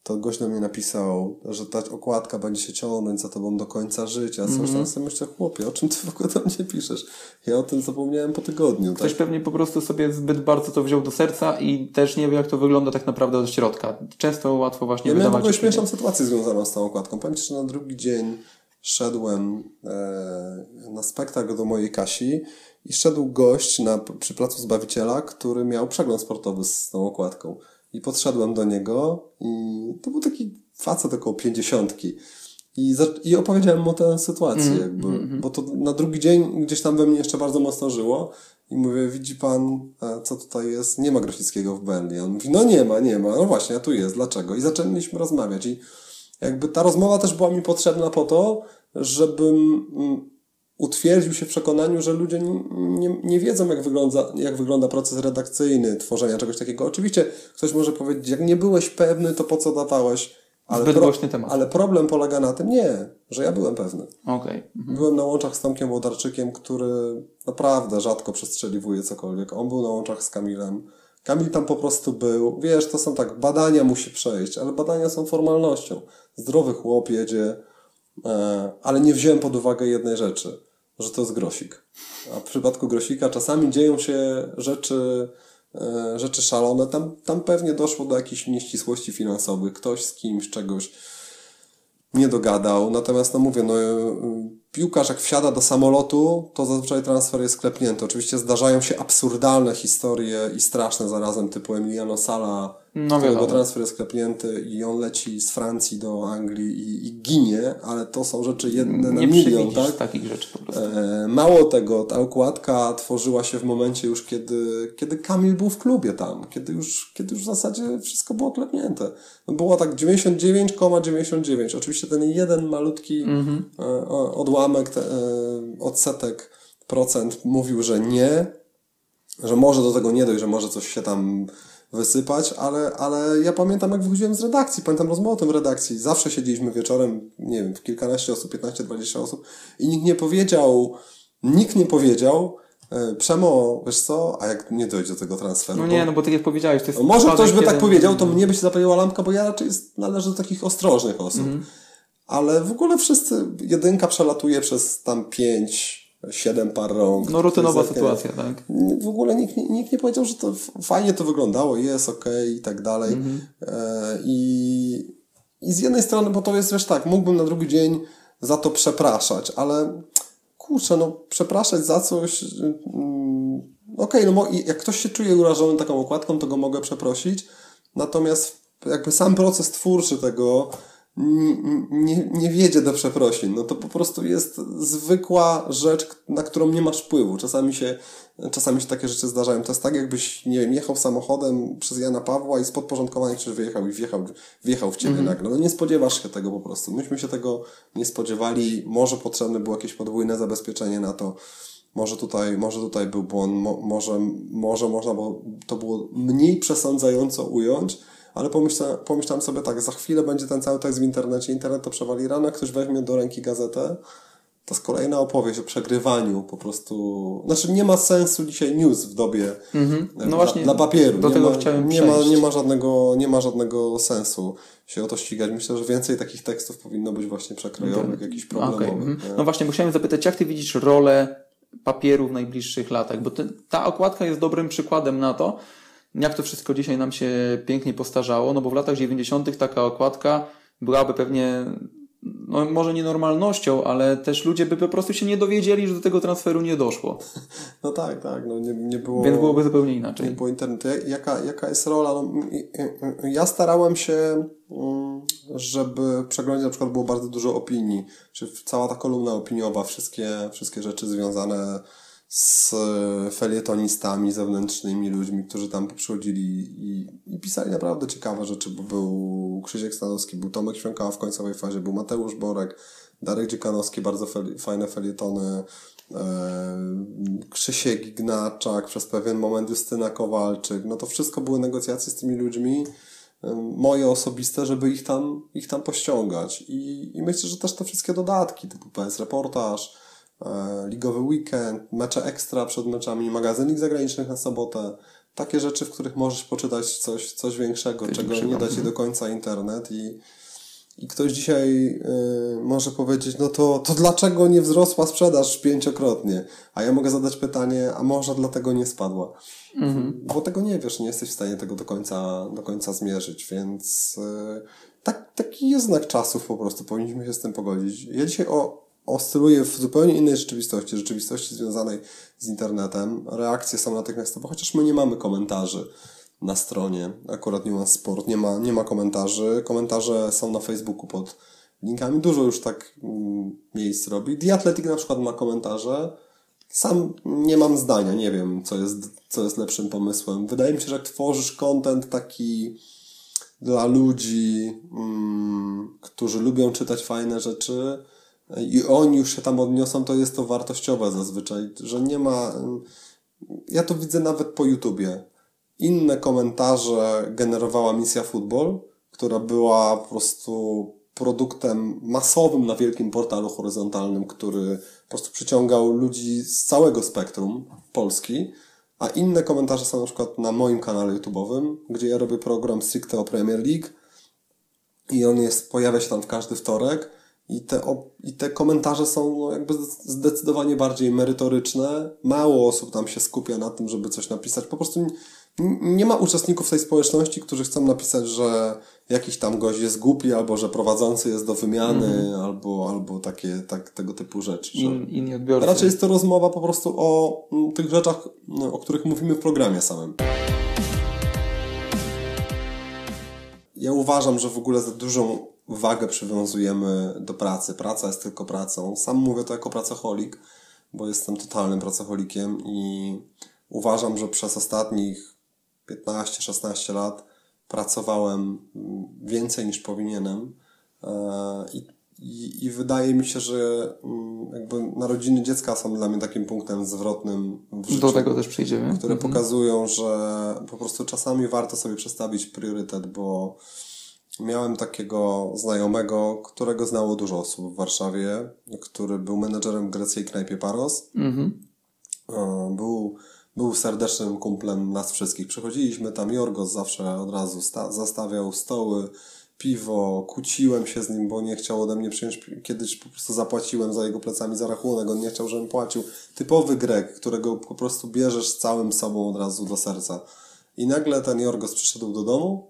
Speaker 2: to gość do mnie napisał, że ta okładka będzie się ciągnąć za tobą do końca życia. Coś
Speaker 1: Mhm.
Speaker 2: tam sobie myślę, chłopie, o czym ty w ogóle do mnie piszesz? Ja o tym zapomniałem po tygodniu. Tak?
Speaker 1: ktoś pewnie po prostu sobie zbyt bardzo to wziął do serca i też nie wie, jak to wygląda tak naprawdę od środka. Często łatwo właśnie
Speaker 2: Ja miałem w
Speaker 1: wydawać
Speaker 2: ogóle śmieszną sytuację związaną z tą okładką. Ci, że na drugi dzień szedłem e, na spektakl do mojej Kasi i szedł gość na, przy Placu Zbawiciela, który miał przegląd sportowy z tą okładką. I podszedłem do niego i to był taki facet około pięćdziesiątki. I, za, I opowiedziałem mu tę sytuację, jakby, bo to na drugi dzień gdzieś tam we mnie jeszcze bardzo mocno żyło. I mówię, widzi pan, e, co tutaj jest? Nie ma Grosickiego w Berli. On mówi, no nie ma, nie ma. No właśnie, a tu jest. Dlaczego? I zaczęliśmy rozmawiać. I jakby ta rozmowa też była mi potrzebna po to, żebym mm, utwierdził się w przekonaniu, że ludzie nie, nie, wiedzą, jak wygląda, jak wygląda proces redakcyjny tworzenia czegoś takiego. Oczywiście ktoś może powiedzieć, jak nie byłeś pewny, to po co dawałeś? Ale,
Speaker 1: Zbyt głośny temat.
Speaker 2: ale problem polega na tym, nie, że ja byłem pewny.
Speaker 1: Okej. Mhm.
Speaker 2: Byłem na łączach z Tomkiem Łodarczykiem, który naprawdę rzadko przestrzeliwuje cokolwiek. On był na łączach z Kamilem. Kamil tam po prostu był. Wiesz, to są tak, badania musi przejść, ale badania są formalnością. Zdrowy chłop jedzie, e, ale nie wziąłem pod uwagę jednej rzeczy, że to jest grosik. A w przypadku grosika czasami dzieją się rzeczy, e, rzeczy szalone. Tam, tam pewnie doszło do jakichś nieścisłości finansowych. Ktoś z kimś czegoś nie dogadał. Natomiast, no mówię, no, y, piłkarz jak wsiada do samolotu, to zazwyczaj transfer jest sklepnięty. Oczywiście zdarzają się absurdalne historie i straszne zarazem, typu Emiliano Sala,
Speaker 1: No
Speaker 2: którego transfer jest sklepnięty i on leci z Francji do Anglii i, i ginie, ale to są rzeczy jedne na
Speaker 1: Nie
Speaker 2: milion, tak?
Speaker 1: takich rzeczy po prostu.
Speaker 2: E, Mało tego, ta okładka tworzyła się w momencie już, kiedy, kiedy Kamil był w klubie tam, kiedy już, kiedy już w zasadzie wszystko było klepnięte. No było tak 99,99. Oczywiście ten jeden malutki e, o- odłamek, te, e, odsetek procent mówił, że nie, że może do tego nie dojść, że może coś się tam wysypać, ale, ale ja pamiętam jak wychodziłem z redakcji, pamiętam rozmowę o tym w redakcji, zawsze siedzieliśmy wieczorem, nie wiem, kilkanaście osób, 15-20 osób i nikt nie powiedział, nikt nie powiedział, e, Przemo, wiesz co, a jak nie dojdzie do tego transferu?
Speaker 1: No
Speaker 2: bo-
Speaker 1: nie, no bo tak jak powiedziałeś, to jest
Speaker 2: no może ktoś by tak powiedział, to mnie by się zapaliła lampka, bo ja raczej należę do takich ostrożnych osób.
Speaker 1: Mhm.
Speaker 2: ale w ogóle wszyscy, jedynka przelatuje przez tam pięć, siedem par rąk.
Speaker 1: No rutynowa
Speaker 2: jest
Speaker 1: sytuacja, tak?
Speaker 2: w ogóle nikt, nikt nie powiedział, że to fajnie to wyglądało, jest okej i tak dalej.
Speaker 1: Mhm.
Speaker 2: E, I, I z jednej strony, bo to jest wiesz tak, mógłbym na drugi dzień za to przepraszać, ale kurczę, no przepraszać za coś. mm, Okej, no mo- i jak ktoś się czuje urażony taką okładką, to go mogę przeprosić. Natomiast jakby sam proces twórczy tego nie, nie wiedzie do przeprosin. No to po prostu jest zwykła rzecz, na którą nie masz wpływu. Czasami się, czasami się takie rzeczy zdarzają. To jest tak, jakbyś, nie wiem, jechał samochodem przez Jana Pawła i z podporządkowanych krzyż wyjechał i wjechał, wjechał w ciebie nagle. No nie spodziewasz się tego po prostu. Myśmy się tego nie spodziewali. Może potrzebne było jakieś podwójne zabezpieczenie na to. Może tutaj, może tutaj był błąd, mo, może, może można było, to było mniej przesądzająco ująć, ale pomyśla, pomyślałem sobie tak, za chwilę będzie ten cały tekst w internecie, internet to przewali rano, jak ktoś weźmie do ręki gazetę, to jest kolejna opowieść o przegrywaniu po prostu. Znaczy nie ma sensu dzisiaj news w dobie
Speaker 1: No
Speaker 2: dla,
Speaker 1: właśnie,
Speaker 2: dla papieru.
Speaker 1: do
Speaker 2: nie
Speaker 1: tego
Speaker 2: ma,
Speaker 1: chciałem
Speaker 2: nie ma, nie, ma żadnego, nie ma żadnego sensu się o to ścigać. Myślę, że więcej takich tekstów powinno być właśnie przekrojowych, jakichś
Speaker 1: Okej,
Speaker 2: problemowych.
Speaker 1: mhm.
Speaker 2: nie?
Speaker 1: No właśnie, bo chciałem zapytać, jak ty widzisz rolę papieru w najbliższych latach? Bo ten, ta okładka jest dobrym przykładem na to, jak to wszystko dzisiaj nam się pięknie postarzało, no bo w latach 90. taka okładka byłaby pewnie, no może nie normalnością, ale też ludzie by po prostu się nie dowiedzieli, że do tego transferu nie doszło.
Speaker 2: No tak, tak. No nie, nie było...
Speaker 1: Więc byłoby zupełnie
Speaker 2: Nie
Speaker 1: inaczej.
Speaker 2: było internetu. Ja- Jaka, jaka jest rola? No, ja starałem się, mm, żeby w przeglądzie na przykład było bardzo dużo opinii, czy cała ta kolumna opiniowa, wszystkie, wszystkie rzeczy związane z felietonistami zewnętrznymi, ludźmi, którzy tam przychodzili i, i pisali naprawdę ciekawe rzeczy, bo był Krzysiek Stanowski, był Tomek Świąkała w końcowej fazie, był Mateusz Borek, Darek Dziekanowski, bardzo fel, fajne felietony, e, Krzysiek Ignaczak, przez pewien moment Justyna Kowalczyk, no to wszystko były negocjacje z tymi ludźmi, em, moje osobiste, żeby ich tam, ich tam pościągać. I, I myślę, że też te wszystkie dodatki, typu PS Reportaż, e, Ligowy Weekend, mecze ekstra przed meczami, magazyn lig zagranicznych na sobotę, takie rzeczy, w których możesz poczytać coś, coś większego, czego nie da ci do końca internet i i ktoś dzisiaj y, może powiedzieć, no to, to dlaczego nie wzrosła sprzedaż pięciokrotnie? A ja mogę zadać pytanie, a może dlatego nie spadła? Bo tego nie wiesz, nie jesteś w stanie tego do końca, do końca zmierzyć, więc y, tak, taki jest znak czasów po prostu, powinniśmy się z tym pogodzić. Ja dzisiaj o, oscyluję w zupełnie innej rzeczywistości, rzeczywistości związanej z internetem. Reakcje są natychmiastowe, chociaż my nie mamy komentarzy na stronie, akurat Nuance Sport, nie ma, nie ma komentarzy. Komentarze są na Facebooku pod linkami. Dużo już tak mm, miejsc robi. The Athletic na przykład ma komentarze. Sam nie mam zdania, nie wiem, co jest, co jest lepszym pomysłem. Wydaje mi się, że jak tworzysz content taki dla ludzi, mm, którzy lubią czytać fajne rzeczy i oni już się tam odniosą, to jest to wartościowe zazwyczaj, że nie ma... Ja to widzę nawet po YouTubie. Inne komentarze generowała Misja Football, która była po prostu produktem masowym na wielkim portalu horyzontalnym, który po prostu przyciągał ludzi z całego spektrum Polski, a inne komentarze są na przykład na moim kanale YouTube'owym, gdzie ja robię program stricte o Premier League i on jest, pojawia się tam w każdy wtorek i te, i te komentarze są no, jakby zdecydowanie bardziej merytoryczne. Mało osób tam się skupia na tym, żeby coś napisać. Po prostu nie ma uczestników tej społeczności, którzy chcą napisać, że jakiś tam gość jest głupi, albo że prowadzący jest do wymiany, albo, albo takie, tak, tego typu rzeczy.
Speaker 1: In, inni odbiorcy.
Speaker 2: Raczej jest to rozmowa po prostu o mm, tych rzeczach, no, o których mówimy w programie samym. Ja uważam, że w ogóle za dużą wagę przywiązujemy do pracy. Praca jest tylko pracą. Sam mówię to jako pracocholik, bo jestem totalnym pracocholikiem i uważam, że przez ostatnich 15-16 lat pracowałem więcej niż powinienem. E, I, i, I wydaje mi się, że mm, jakby narodziny dziecka są dla mnie takim punktem zwrotnym w życiu
Speaker 1: Do tego też przejdziemy.
Speaker 2: które pokazują, że po prostu czasami warto sobie przestawić priorytet, bo miałem takiego znajomego, którego znało dużo osób w Warszawie, który był menedżerem greckiej knajpie Paros. E, Był, był serdecznym kumplem nas wszystkich. Przychodziliśmy tam, Jorgos zawsze od razu sta- zastawiał stoły piwo, kłóciłem się z nim, bo nie chciał ode mnie przyjąć, kiedyś po prostu zapłaciłem za jego plecami za rachunek, on nie chciał, żebym płacił. Typowy Grek, którego po prostu bierzesz całym sobą od razu do serca. I nagle ten Jorgos przyszedł do domu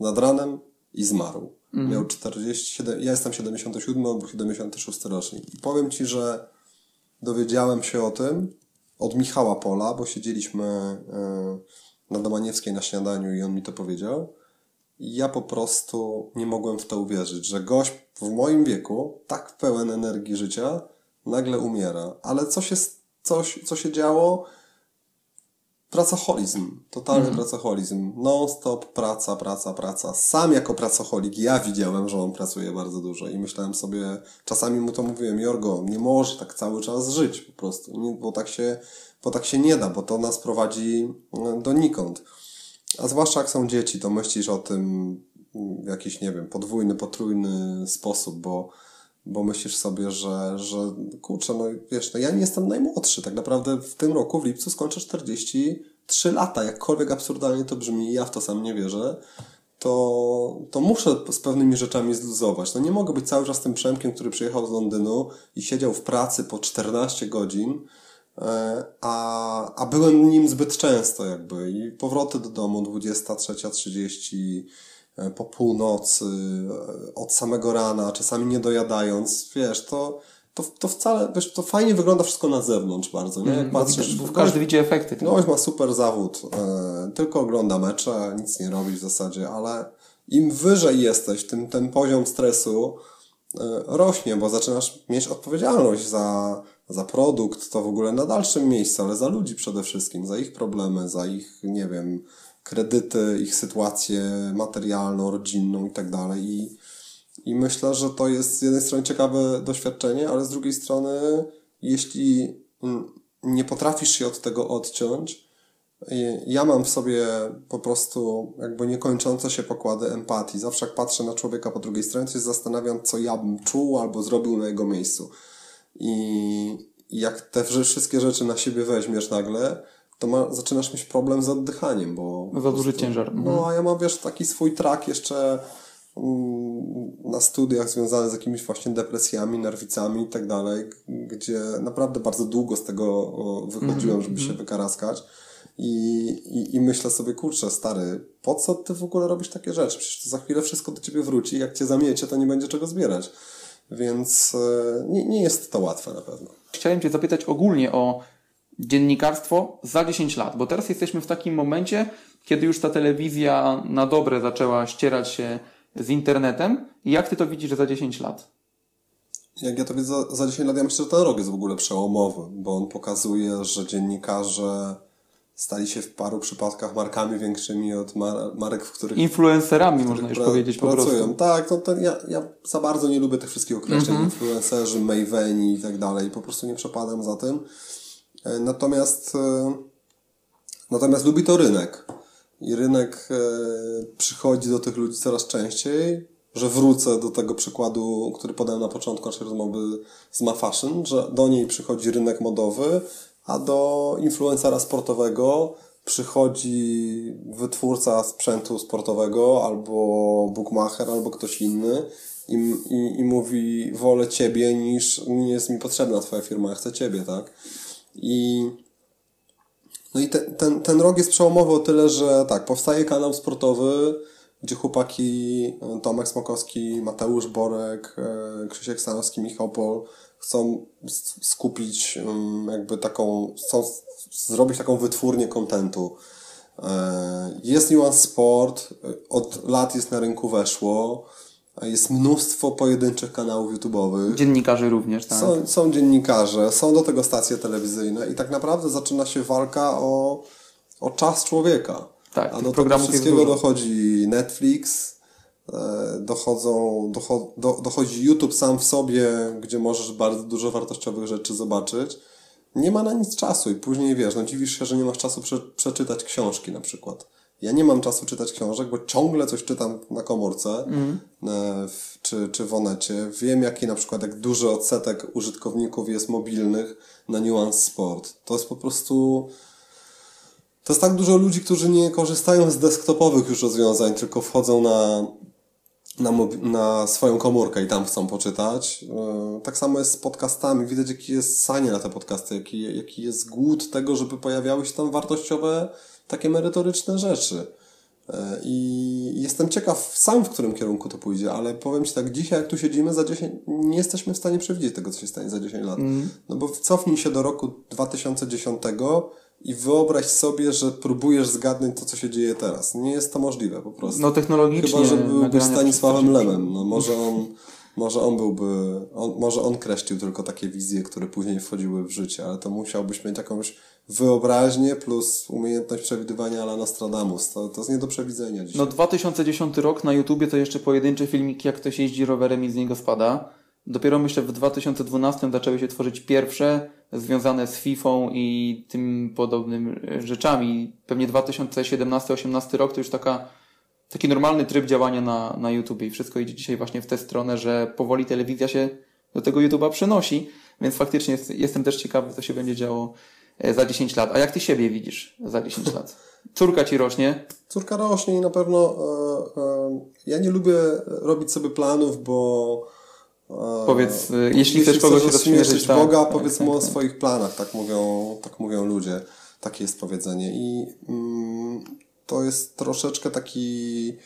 Speaker 2: nad ranem i zmarł. Mm. Miał 47, ja jestem 77, on był 76 rocznik. I powiem Ci, że dowiedziałem się o tym od Michała Pola, bo siedzieliśmy e, na Domaniewskiej na śniadaniu i on mi to powiedział. I ja po prostu nie mogłem w to uwierzyć, że gość w moim wieku, tak pełen energii życia, nagle umiera. Ale co się, coś, co się działo? Pracoholizm, totalny mm. pracoholizm. Non-stop praca, praca, praca. Sam jako pracoholik ja widziałem, że on pracuje bardzo dużo i myślałem sobie, czasami mu to mówiłem, Jorgo, nie możesz tak cały czas żyć po prostu, nie, bo, tak się, bo tak się nie da, bo to nas prowadzi mm, donikąd. A zwłaszcza jak są dzieci, to myślisz o tym w jakiś, nie wiem, podwójny, potrójny sposób, bo, bo myślisz sobie, że, że kurczę, no wiesz, no ja nie jestem najmłodszy. Tak naprawdę w tym roku, w lipcu, skończę 43 lata. Jakkolwiek absurdalnie to brzmi, ja w to sam nie wierzę. To, to muszę z pewnymi rzeczami zluzować. No nie mogę być cały czas tym Przemkiem, który przyjechał z Londynu i siedział w pracy po 14 godzin, E, a, a byłem nim zbyt często jakby i powroty do domu 23.30 e, po północy, e, od samego rana, czasami nie dojadając, wiesz, to, to, to wcale, wiesz, to fajnie wygląda wszystko na zewnątrz bardzo, nie? Jak
Speaker 1: mm, patrzysz, bo każdy widzi efekty.
Speaker 2: No, ma super zawód, e, tylko ogląda mecze, nic nie robi w zasadzie, ale im wyżej jesteś, tym ten poziom stresu e, rośnie, bo zaczynasz mieć odpowiedzialność za za produkt, to w ogóle na dalszym miejscu, ale za ludzi przede wszystkim, za ich problemy, za ich, nie wiem, kredyty, ich sytuację materialną, rodzinną i tak. I, I myślę, że to jest z jednej strony ciekawe doświadczenie, ale z drugiej strony, jeśli nie potrafisz się od tego odciąć, ja mam w sobie po prostu jakby niekończące się pokłady empatii. Zawsze jak patrzę na człowieka po drugiej stronie, to się zastanawiam, co ja bym czuł albo zrobił na jego miejscu. I jak te wszystkie rzeczy na siebie weźmiesz nagle, to ma, zaczynasz mieć problem z oddychaniem, bo...
Speaker 1: Za duży ciężar.
Speaker 2: No, mhm. a ja mam, wiesz, taki swój trak jeszcze mm, na studiach związany z jakimiś właśnie depresjami, nerwicami i tak dalej, gdzie naprawdę bardzo długo z tego wychodziłem, -hmm. żeby się mhm. wykaraskać. I, i, I myślę sobie, kurczę, stary, po co ty w ogóle robisz takie rzeczy? Przecież to za chwilę wszystko do ciebie wróci, jak cię zamiecie, to nie będzie czego zbierać. Więc e, nie, nie jest to łatwe na pewno.
Speaker 1: Chciałem Cię zapytać ogólnie o dziennikarstwo za 10 lat, bo teraz jesteśmy w takim momencie, kiedy już ta telewizja na dobre zaczęła ścierać się z internetem. Jak Ty to widzisz za 10 lat?
Speaker 2: Jak ja to widzę za, za 10 lat, ja myślę, że ten rok jest w ogóle przełomowy, bo on pokazuje, że dziennikarze stali się w paru przypadkach markami większymi od mar marek, w których...
Speaker 1: Influencerami można już powiedzieć pracują. po prostu.
Speaker 2: Tak, to, to ja, ja za bardzo nie lubię tych wszystkich określeń. Mm -hmm. Influencerzy, Maveni i tak dalej. Po prostu nie przepadam za tym. E, natomiast e, natomiast lubi to rynek. I rynek e, przychodzi do tych ludzi coraz częściej, że wrócę do tego przykładu, który podałem na początku naszej rozmowy z Ma Fashion, że do niej przychodzi rynek modowy, a do influencera sportowego przychodzi wytwórca sprzętu sportowego albo bookmacher, albo ktoś inny i, i, i mówi wolę ciebie niż nie jest mi potrzebna twoja firma, ja chcę ciebie, tak? I no i ten, ten, ten rok jest przełomowy o tyle, że tak, powstaje kanał sportowy, gdzie chłopaki Tomek Smokowski, Mateusz Borek, e, Krzysiek Stanowski, Michał Pol chcą skupić jakby taką, chcą zrobić taką wytwórnię kontentu. E, jest Nuance Sport, od lat jest na rynku weszło, jest mnóstwo pojedynczych kanałów YouTube'owych.
Speaker 1: Dziennikarzy również, tak?
Speaker 2: Są, są dziennikarze, są do tego stacje telewizyjne i tak naprawdę zaczyna się walka o, o czas człowieka.
Speaker 1: Tak,
Speaker 2: A do tego wszystkiego dochodzi Netflix, E, dochodzą, docho, do, dochodzi YouTube sam w sobie, gdzie możesz bardzo dużo wartościowych rzeczy zobaczyć. Nie ma na nic czasu i później wiesz, no dziwisz się, że nie masz czasu prze, przeczytać książki na przykład. Ja nie mam czasu czytać książek, bo ciągle coś czytam na komórce mm. w, czy, czy w onecie. Wiem, jaki na przykład, jak duży odsetek użytkowników jest mobilnych na Nuance Sport. To jest po prostu to jest tak dużo ludzi, którzy nie korzystają z desktopowych już rozwiązań, tylko wchodzą na na, na swoją komórkę i tam chcą poczytać. Yy, Tak samo jest z podcastami. Widać, jaki jest sanie na te podcasty, jaki, jaki jest głód tego, żeby pojawiały się tam wartościowe, takie merytoryczne rzeczy. Yy, I jestem ciekaw sam, w którym kierunku to pójdzie, ale powiem Ci tak, dzisiaj jak tu siedzimy, za 10, nie jesteśmy w stanie przewidzieć tego, co się stanie za 10 lat. No bo cofnij się do roku 2010 i wyobraź sobie, że próbujesz zgadnąć to, co się dzieje teraz. Nie jest to możliwe po prostu.
Speaker 1: No technologicznie.
Speaker 2: Chyba, że byłby
Speaker 1: nagrania
Speaker 2: Stanisławem Lemem. No może on, może on byłby, on, może on kreślił tylko takie wizje, które później wchodziły w życie, ale to musiałbyś mieć jakąś wyobraźnię plus umiejętność przewidywania ala Nostradamus. To, to jest nie do przewidzenia dzisiaj.
Speaker 1: No 2010 rok na YouTubie to jeszcze pojedyncze filmiki, jak ktoś jeździ rowerem i z niego spada. Dopiero myślę w 2012 zaczęły się tworzyć pierwsze związane z FIFA i tym podobnym e, rzeczami. Pewnie 2017-18 rok to już taka, taki normalny tryb działania na, na YouTubie i wszystko idzie dzisiaj właśnie w tę stronę, że powoli telewizja się do tego YouTube'a przenosi, więc faktycznie jest, jestem też ciekawy, co się będzie działo za 10 lat. A jak ty siebie widzisz za 10 lat? Córka ci rośnie,
Speaker 2: Córka rośnie i na pewno e, e, ja nie lubię robić sobie planów, bo e,
Speaker 1: Powiedz, e, jeśli chcesz kogoś
Speaker 2: rozśmieszyć
Speaker 1: tak,
Speaker 2: Boga,
Speaker 1: tak,
Speaker 2: powiedz
Speaker 1: tak,
Speaker 2: mu o
Speaker 1: tak.
Speaker 2: swoich planach, tak mówią, tak mówią ludzie. Takie jest powiedzenie. I mm, to jest troszeczkę taki e,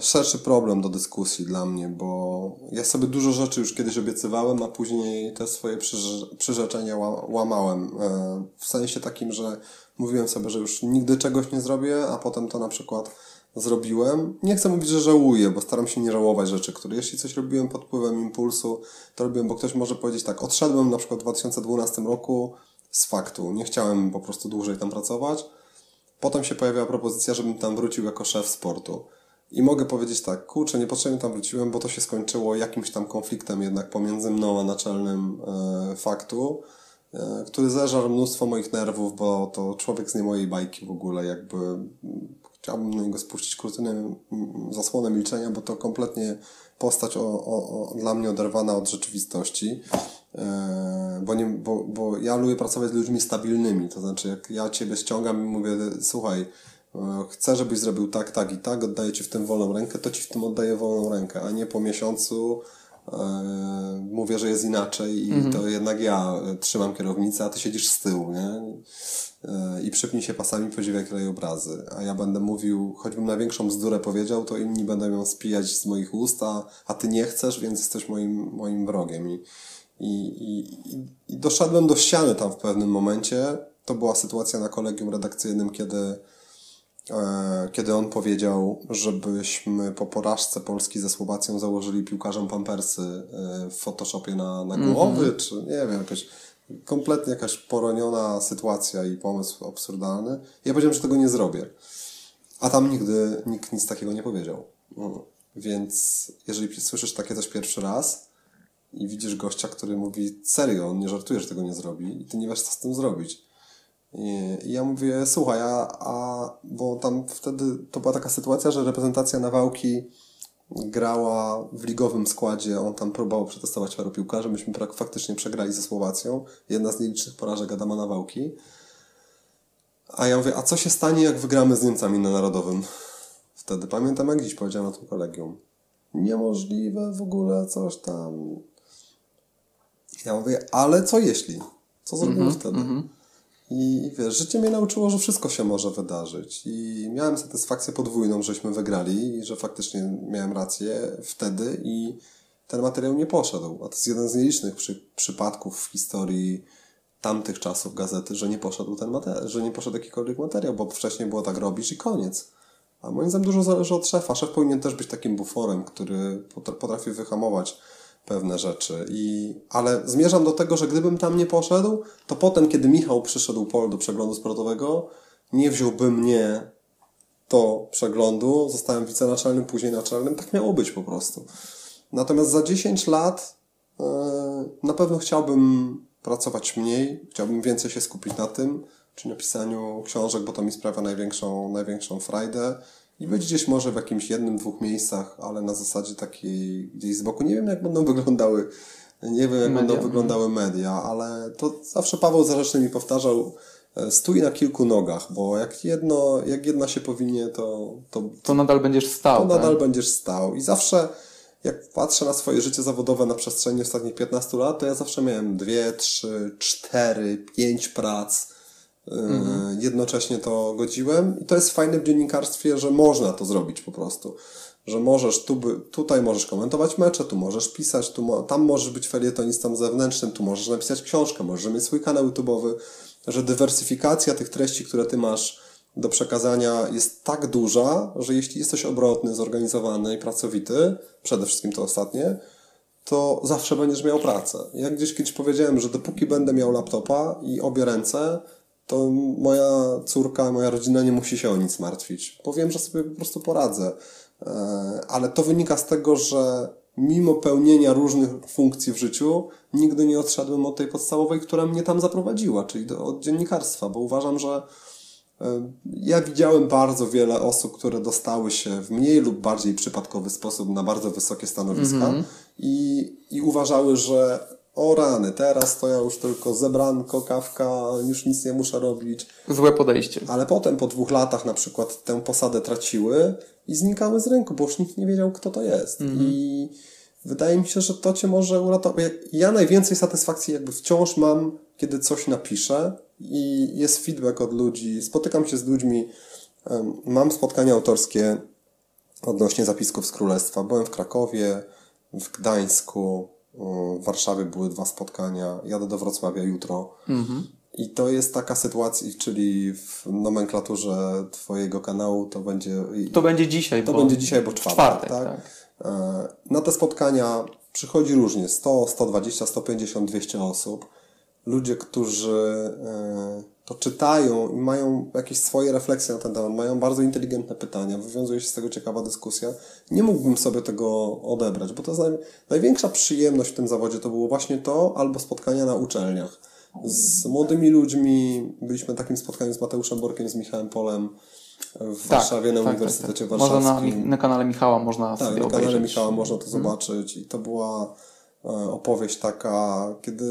Speaker 2: szerszy problem do dyskusji dla mnie, bo ja sobie dużo rzeczy już kiedyś obiecywałem, a później te swoje przyrze- przyrzeczenia ła- łamałem. E, w sensie takim, że mówiłem sobie, że już nigdy czegoś nie zrobię, a potem to na przykład zrobiłem. Nie chcę mówić, że żałuję, bo staram się nie żałować rzeczy, które jeśli coś robiłem pod wpływem impulsu, to robiłem, bo ktoś może powiedzieć tak, odszedłem na przykład w 2012 roku z faktu, nie chciałem po prostu dłużej tam pracować. Potem się pojawiła propozycja, żebym tam wrócił jako szef sportu. I mogę powiedzieć tak, kurczę, niepotrzebnie tam wróciłem, bo to się skończyło jakimś tam konfliktem jednak pomiędzy mną a naczelnym e, faktu, e, który zeżarł mnóstwo moich nerwów, bo to człowiek z nie mojej bajki w ogóle, jakby chciałbym na niego spuścić kurtynę, zasłonę milczenia, bo to kompletnie postać o, o, o, dla mnie oderwana od rzeczywistości. E, bo, nie, bo, bo ja lubię pracować z ludźmi stabilnymi, to znaczy jak ja Ciebie ściągam i mówię, słuchaj, chcę, żebyś zrobił tak, tak i tak, oddaję Ci w tym wolną rękę, to Ci w tym oddaję wolną rękę, a nie po miesiącu e, mówię, że jest inaczej i to jednak ja e, trzymam kierownicę, a Ty siedzisz z tyłu, nie? E, I przypnij się pasami, podziwiaj krajobrazy. A ja będę mówił, choćbym największą bzdurę powiedział, to inni będą ją spijać z moich ust, a, a ty nie chcesz, więc jesteś moim, moim wrogiem. I, i, i, i- doszedłem do ściany tam w pewnym momencie. To była sytuacja na kolegium redakcyjnym, kiedy, kiedy on powiedział, żebyśmy po porażce Polski ze Słowacją założyli piłkarzom pampersy e, w Photoshopie na, na głowy, czy nie wiem, jakaś kompletnie jakaś poroniona sytuacja i pomysł absurdalny. Ja powiedziałem, że tego nie zrobię. A tam nigdy nikt nic takiego nie powiedział. Mm. Więc jeżeli słyszysz takie coś pierwszy raz i widzisz gościa, który mówi serio, on nie żartuje, że tego nie zrobi i ty nie wiesz, co z tym zrobić. I ja mówię, słuchaj, a, a bo tam wtedy to była taka sytuacja, że reprezentacja Nawałki grała w ligowym składzie, on tam próbował przetestować paru piłkarzy, myśmy faktycznie przegrali ze Słowacją, jedna z nielicznych porażek Adama Nawałki. A ja mówię, a co się stanie, jak wygramy z Niemcami na Narodowym? Wtedy pamiętam, jak dziś powiedziałem na tym kolegium. Niemożliwe w ogóle, coś tam. Ja mówię, ale co jeśli? Co zrobimy wtedy? I wiesz, życie mnie nauczyło, że wszystko się może wydarzyć. I miałem satysfakcję podwójną, żeśmy wygrali i że faktycznie miałem rację wtedy i ten materiał nie poszedł. A to jest jeden z nielicznych przy, przypadków w historii tamtych czasów gazety, że nie poszedł ten materiał, że nie poszedł jakikolwiek materiał, bo wcześniej było tak robisz i koniec. A moim zdaniem dużo zależy od szefa. Szef powinien też być takim buforem, który potra- potrafi wyhamować pewne rzeczy. I, ale zmierzam do tego, że gdybym tam nie poszedł, to potem, kiedy Michał przyszedł Pol do przeglądu sportowego, nie wziąłby mnie do przeglądu, zostałem wicenaczelnym, później naczelnym. Tak miało być po prostu. Natomiast za 10 lat e, na pewno chciałbym pracować mniej, chciałbym więcej się skupić na tym, czy na pisaniu książek, bo to mi sprawia największą, największą frajdę i być gdzieś może w jakimś jednym, dwóch miejscach, ale na zasadzie takiej gdzieś z boku. Nie wiem, jak będą wyglądały, nie wiem, jak
Speaker 1: Media.
Speaker 2: będą wyglądały media, ale to zawsze Paweł Zarzeczny mi powtarzał, e, stój na kilku nogach, bo jak, jedno, jak jedna się powinie, to, to,
Speaker 1: To nadal będziesz stał.
Speaker 2: to nadal
Speaker 1: tak?
Speaker 2: będziesz stał. I zawsze, jak patrzę na swoje życie zawodowe na przestrzeni ostatnich 15 lat, to ja zawsze miałem dwie, trzy, cztery, pięć prac. Yy, Jednocześnie to godziłem i to jest fajne w dziennikarstwie, że można to zrobić po prostu. Że możesz, tu, tutaj możesz komentować mecze, tu możesz pisać, tu, tam możesz być felietonistą zewnętrznym, tu możesz napisać książkę, możesz mieć swój kanał YouTube'owy, że dywersyfikacja tych treści, które ty masz do przekazania jest tak duża, że jeśli jesteś obrotny, zorganizowany i pracowity, przede wszystkim to ostatnie, to zawsze będziesz miał pracę. Ja gdzieś kiedyś powiedziałem, że dopóki będę miał laptopa i obie ręce, to moja córka, moja rodzina nie musi się o nic martwić. Powiem, że sobie po prostu poradzę. E, Ale to wynika z tego, że mimo pełnienia różnych funkcji w życiu, nigdy nie odszedłem od tej podstawowej, która mnie tam zaprowadziła, czyli do, od dziennikarstwa, bo uważam, że ja widziałem bardzo wiele osób, które dostały się w mniej lub bardziej przypadkowy sposób na bardzo wysokie stanowiska i, i uważały, że o rany, teraz to ja już tylko zebranko, kawka, już nic nie muszę robić.
Speaker 1: Złe podejście.
Speaker 2: Ale potem po dwóch latach na przykład tę posadę traciły i znikały z rynku, bo już nikt nie wiedział, kto to jest. I wydaje mi się, że to cię może uratować. Ja najwięcej satysfakcji jakby wciąż mam, kiedy coś napiszę i jest feedback od ludzi, spotykam się z ludźmi, mam spotkania autorskie odnośnie zapisków z Królestwa. Byłem w Krakowie, w Gdańsku, w Warszawie były dwa spotkania, jadę do Wrocławia jutro. I to jest taka sytuacja, czyli w nomenklaturze Twojego kanału to będzie.
Speaker 1: To będzie dzisiaj,
Speaker 2: To
Speaker 1: bo...
Speaker 2: będzie dzisiaj, bo czwartek,
Speaker 1: czwartek,
Speaker 2: tak?
Speaker 1: tak.
Speaker 2: E, Na te spotkania przychodzi różnie 100, 120, 150, 200 osób. Ludzie, którzy e, to czytają i mają jakieś swoje refleksje na ten temat, mają bardzo inteligentne pytania, wywiązuje się z tego ciekawa dyskusja. Nie mógłbym sobie tego odebrać, bo to jest naj, największa przyjemność w tym zawodzie to było właśnie to, albo spotkania na uczelniach. Z młodymi ludźmi byliśmy na takim spotkaniu z Mateuszem Borkiem, z Michałem Polem w Warszawie na Uniwersytecie
Speaker 1: Może
Speaker 2: Warszawskim.
Speaker 1: na, na kanale Michała można
Speaker 2: Tak,
Speaker 1: sobie
Speaker 2: na kanale
Speaker 1: obejrzeć.
Speaker 2: Michała można to zobaczyć i to była opowieść taka, kiedy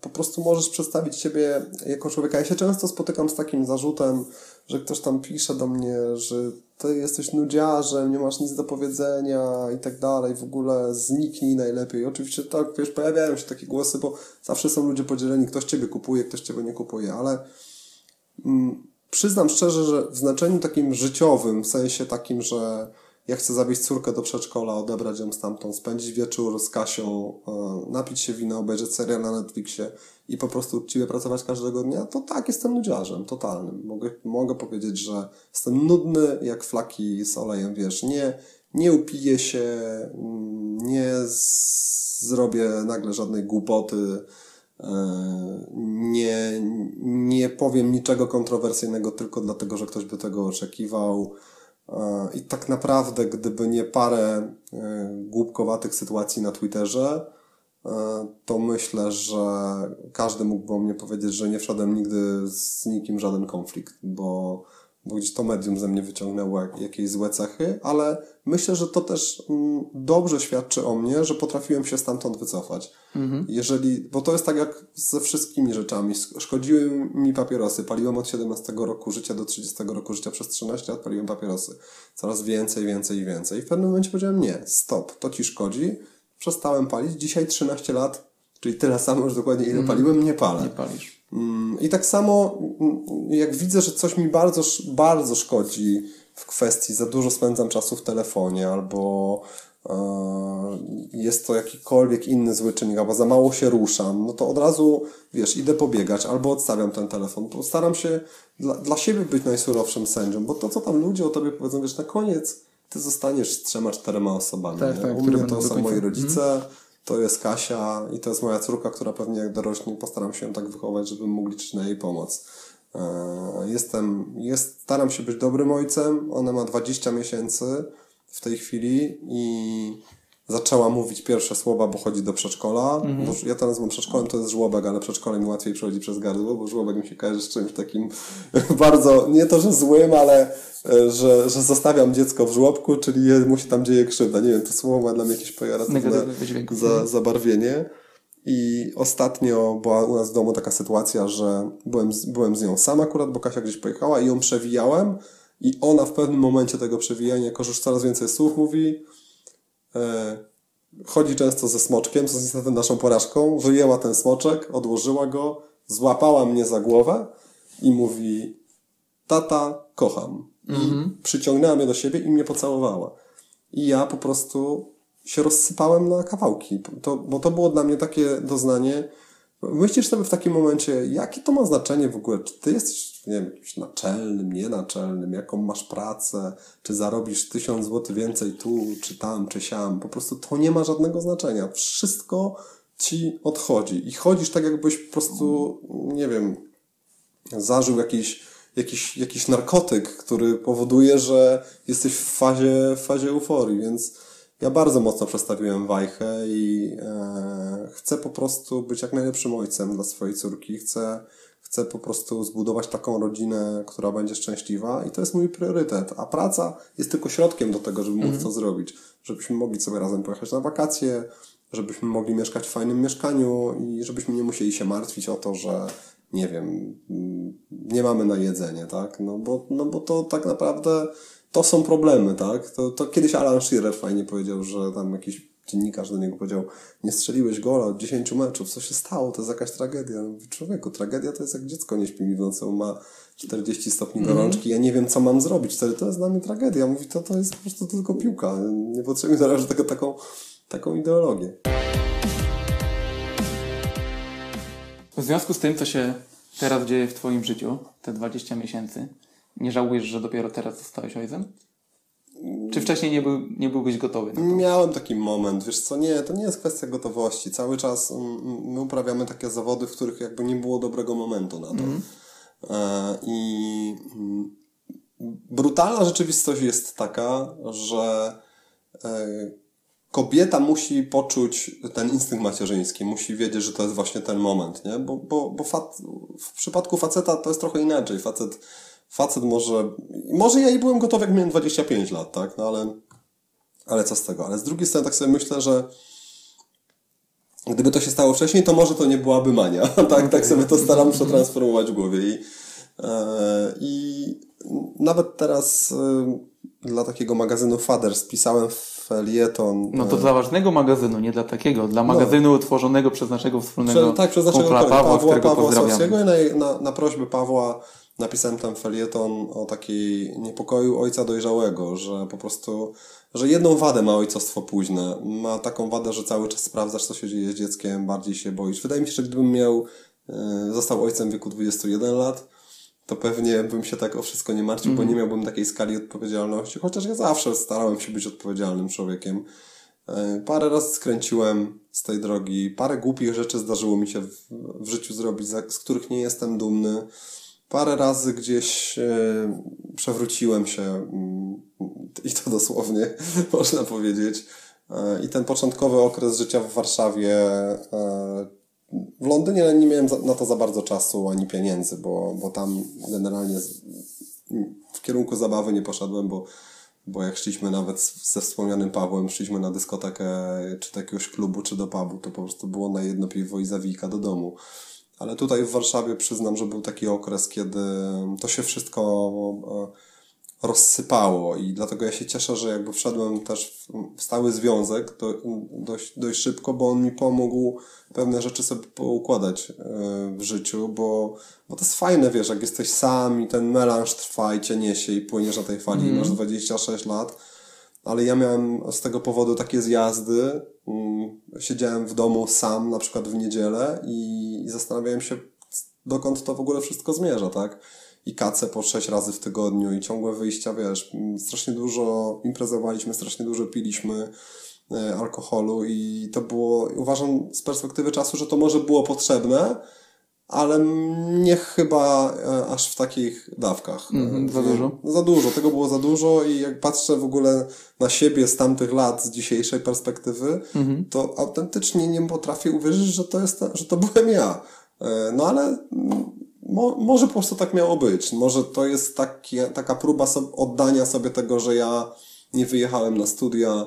Speaker 2: po prostu możesz przedstawić siebie jako człowieka. Ja się często spotykam z takim zarzutem, że ktoś tam pisze do mnie, że ty jesteś nudziarzem, nie masz nic do powiedzenia i tak dalej, w ogóle zniknij najlepiej. Oczywiście tak, wiesz, pojawiają się takie głosy, bo zawsze są ludzie podzieleni, ktoś ciebie kupuje, ktoś ciebie nie kupuje, ale przyznam szczerze, że w znaczeniu takim życiowym, w sensie takim, że ja chcę zawieźć córkę do przedszkola, odebrać ją stamtąd, spędzić wieczór z Kasią, e, napić się wina, obejrzeć serial na Netflixie i po prostu uczciwie pracować każdego dnia, to tak, jestem nudziarzem totalnym. Mogę, mogę powiedzieć, że jestem nudny jak flaki z olejem, wiesz, nie, nie upiję się, mm, nie zrobię nagle żadnej głupoty, e, nie, nie powiem niczego kontrowersyjnego tylko dlatego, że ktoś by tego oczekiwał. E, I tak naprawdę, gdyby nie parę e, głupkowatych sytuacji na Twitterze, e, to myślę, że każdy mógłby o mnie powiedzieć, że nie wszedłem nigdy z nikim żaden konflikt, bo, bo gdzieś to medium ze mnie wyciągnęło jak- jakieś złe cechy, ale myślę, że to też mm, dobrze świadczy o mnie, że potrafiłem się stamtąd wycofać. Jeżeli, bo to jest tak jak ze wszystkimi rzeczami. Sz- Szkodziły mi papierosy. Paliłem od 17 roku życia do 30 roku życia. Przez 13 lat paliłem papierosy. Coraz więcej, więcej i więcej. I w pewnym momencie powiedziałem, nie, stop, to ci szkodzi. Przestałem palić. Dzisiaj 13 lat, czyli tyle samo już dokładnie ile paliłem, nie palę.
Speaker 1: Nie palisz.
Speaker 2: Mm, I tak samo, mm, jak widzę, że coś mi bardzo, bardzo szkodzi w kwestii, za dużo spędzam czasu w telefonie, albo e, jest to jakikolwiek inny zły czynnik, albo za mało się ruszam, no to od razu, wiesz, idę pobiegać, albo odstawiam ten telefon. Postaram się dla, dla siebie być najsurowszym sędzią, bo to, co tam ludzie o tobie powiedzą, wiesz, na koniec ty zostaniesz z trzema, czterema osobami.
Speaker 1: Tak,
Speaker 2: nie?
Speaker 1: tak,
Speaker 2: U mnie to są moi rodzice, to jest Kasia i to jest moja córka, która pewnie jak dorośnie postaram się ją tak wychować, żeby mógł liczyć na jej pomoc. E, Jestem, jest, staram się być dobrym ojcem. Ona ma 20 miesięcy w tej chwili i zaczęła mówić pierwsze słowa, bo chodzi do przedszkola. Bo ja to nazywam przedszkolem, to jest żłobek, ale przedszkole mi łatwiej przechodzi przez gardło, bo żłobek mi się kojarzy z czymś takim bardzo, nie to, że złym, ale e, że, że zostawiam dziecko w żłobku, czyli mu się tam dzieje krzywda. Nie wiem, to słowo ma dla mnie jakieś pejoratywne za, zabarwienie. I ostatnio była u nas w domu taka sytuacja, że byłem, z- byłem z nią sam akurat, bo Kasia gdzieś pojechała i ją przewijałem i ona w pewnym momencie tego przewijania, jako że już coraz więcej słów mówi, chodzi często ze smoczkiem, co jest niestety naszą porażką, wyjęła ten smoczek, odłożyła go, złapała mnie za głowę i mówi tata, kocham. I przyciągnęła mnie do siebie i mnie pocałowała. I ja po prostu się rozsypałem na kawałki, to, bo to było dla mnie takie doznanie. Myślisz sobie w takim momencie, jakie to ma znaczenie w ogóle? Czy ty jesteś, nie wiem, jakimś naczelnym, nienaczelnym, jaką masz pracę, czy zarobisz tysiąc złotych więcej tu, czy tam, czy siam. Po prostu to nie ma żadnego znaczenia. Wszystko ci odchodzi. I chodzisz tak, jakbyś po prostu, nie wiem, zażył jakiś, jakiś, jakiś narkotyk, który powoduje, że jesteś w fazie, w fazie euforii, więc ja bardzo mocno przestawiłem wajchę i e, chcę po prostu być jak najlepszym ojcem dla swojej córki. Chcę, chcę po prostu zbudować taką rodzinę, która będzie szczęśliwa i to jest mój priorytet. A praca jest tylko środkiem do tego, żeby móc to zrobić. Żebyśmy mogli sobie razem pojechać na wakacje, żebyśmy mogli mieszkać w fajnym mieszkaniu i żebyśmy nie musieli się martwić o to, że nie wiem, mm, nie mamy na jedzenie, tak? No bo, no bo to tak naprawdę to są problemy, tak? To, to kiedyś Alan Shearer fajnie powiedział, że tam jakiś dziennikarz do niego powiedział, nie strzeliłeś gola od 10 meczów, co się stało? To jest jakaś tragedia. Ja mówię, człowieku, tragedia to jest jak dziecko nie śpi mi w nocy, on ma 40 stopni gorączki, ja nie wiem, co mam zrobić wtedy, to jest dla mnie tragedia. Mówi, to, to jest po prostu tylko piłka. Nie potrzebuję zależy tego taką, taką ideologię.
Speaker 1: W związku z tym, co się teraz dzieje w Twoim życiu, te 20 miesięcy, nie żałujesz, że dopiero teraz zostałeś ojcem? Czy wcześniej nie, był, nie byłbyś gotowy?
Speaker 2: Miałem taki moment, wiesz co, nie, to nie jest kwestia gotowości. Cały czas mm, my uprawiamy takie zawody, w których jakby nie było dobrego momentu na to. E, I mm, brutalna rzeczywistość jest taka, że e, kobieta musi poczuć ten instynkt macierzyński, musi wiedzieć, że to jest właśnie ten moment, nie? Bo, bo, bo fat, w przypadku faceta to jest trochę inaczej. Facet, facet może, może ja i byłem gotowy, jak miałem 25 lat, tak? No ale, ale co z tego? Ale z drugiej strony tak sobie myślę, że gdyby to się stało wcześniej, to może to nie byłaby mania. tak, tak sobie to staram przetransformować w głowie. I, e, i nawet teraz e, dla takiego magazynu Father spisałem felieton.
Speaker 1: No to dla ważnego magazynu, nie dla takiego. Dla magazynu utworzonego przez naszego wspólnego
Speaker 2: Prze- tak, przez naszego
Speaker 1: kumpla Pawła,
Speaker 2: Pawła,
Speaker 1: którego
Speaker 2: Pawła
Speaker 1: pozdrawiamy.
Speaker 2: Na, na, na prośbę Pawła napisałem tam felieton o takiej niepokoju ojca dojrzałego, że po prostu, że jedną wadę ma ojcostwo późne. Ma taką wadę, że cały czas sprawdzasz, co się dzieje z dzieckiem, bardziej się boisz. Wydaje mi się, że gdybym miał, e, został ojcem w wieku 21 lat, to pewnie bym się tak o wszystko nie martwił, bo nie miałbym takiej skali odpowiedzialności, chociaż ja zawsze starałem się być odpowiedzialnym człowiekiem. E, Parę razy skręciłem z tej drogi, parę głupich rzeczy zdarzyło mi się w, w życiu zrobić, z których nie jestem dumny. Parę razy gdzieś e, przewróciłem się mm, i to dosłownie można powiedzieć. E, I ten początkowy okres życia w Warszawie, e, w Londynie nie miałem na to za bardzo czasu ani pieniędzy, bo, bo tam generalnie w kierunku zabawy nie poszedłem, bo, bo jak szliśmy nawet ze wspomnianym Pawłem, szliśmy na dyskotekę, czy do jakiegoś klubu, czy do pubu, to po prostu było na jedno piwo i zawijka do domu. Ale tutaj w Warszawie przyznam, że był taki okres, kiedy to się wszystko e, rozsypało i dlatego ja się cieszę, że jakby wszedłem też w- stały związek do, dość, dość szybko, bo on mi pomógł pewne rzeczy sobie poukładać e, w życiu, bo, bo to jest fajne, wiesz, jak jesteś sam i ten melanż trwa i cię niesie i płyniesz na tej fali. I masz 26 lat, ale ja miałem z tego powodu takie zjazdy. mm, Siedziałem w domu sam, na przykład w niedzielę i, zastanawiałem się, dokąd to w ogóle wszystko zmierza, tak? I kacę po sześć razy w tygodniu i ciągłe wyjścia, wiesz, mm, strasznie dużo imprezowaliśmy, strasznie dużo piliśmy e, alkoholu i to było, uważam z perspektywy czasu, że to może było potrzebne, ale nie chyba e, aż w takich dawkach. E,
Speaker 1: za dużo?
Speaker 2: Za dużo, tego było za dużo i jak patrzę w ogóle na siebie z tamtych lat, z dzisiejszej perspektywy,
Speaker 1: Mhm.
Speaker 2: to autentycznie nie potrafię uwierzyć, że to, jest, że to byłem ja. E, No ale mm, mo, może po prostu tak miało być. Może to jest takie, taka próba so, oddania sobie tego, że ja nie wyjechałem na studia,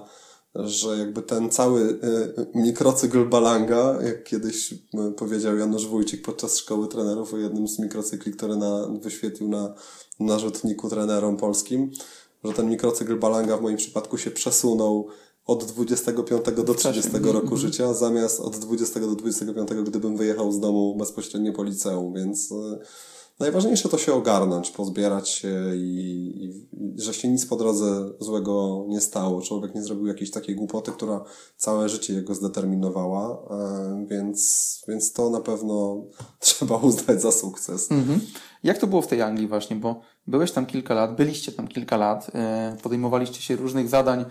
Speaker 2: że jakby ten cały y, mikrocykl Balanga, jak kiedyś y, powiedział Janusz Wójcik podczas szkoły trenerów o jednym z mikrocykli, który na, wyświetlił na, na rzutniku trenerom polskim, że ten mikrocykl Balanga w moim przypadku się przesunął od 25 do 30 roku -hmm. życia, zamiast od 20 do 25, gdybym wyjechał z domu bezpośrednio po liceum, więc y, najważniejsze to się ogarnąć, pozbierać się i, i, że się nic po drodze złego nie stało. Człowiek nie zrobił jakiejś takiej głupoty, która całe życie jego zdeterminowała, e, więc, więc to na pewno trzeba uznać za sukces. Mhm.
Speaker 1: Jak to było w tej Anglii właśnie, bo byłeś tam kilka lat, byliście tam kilka lat, e, podejmowaliście się różnych zadań,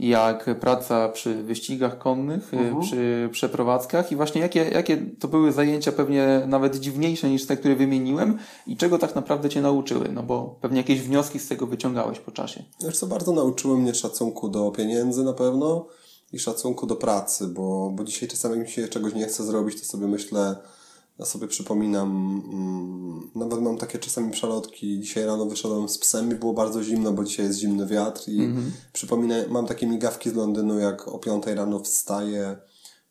Speaker 1: jak praca przy wyścigach konnych, uh-huh. przy przeprowadzkach i właśnie jakie, jakie to były zajęcia pewnie nawet dziwniejsze niż te, które wymieniłem i czego tak naprawdę Cię nauczyły, no bo pewnie jakieś wnioski z tego wyciągałeś po czasie.
Speaker 2: Wiesz co, bardzo nauczyły mnie szacunku do pieniędzy na pewno i szacunku do pracy, bo, bo dzisiaj czasami jak mi się czegoś nie chce zrobić, to sobie myślę, ja sobie przypominam, mm, nawet mam takie czasami przelotki. Dzisiaj rano wyszedłem z psem i było bardzo zimno, bo dzisiaj jest zimny wiatr i -hmm. przypominam, mam takie migawki z Londynu, jak o 5 rano wstaję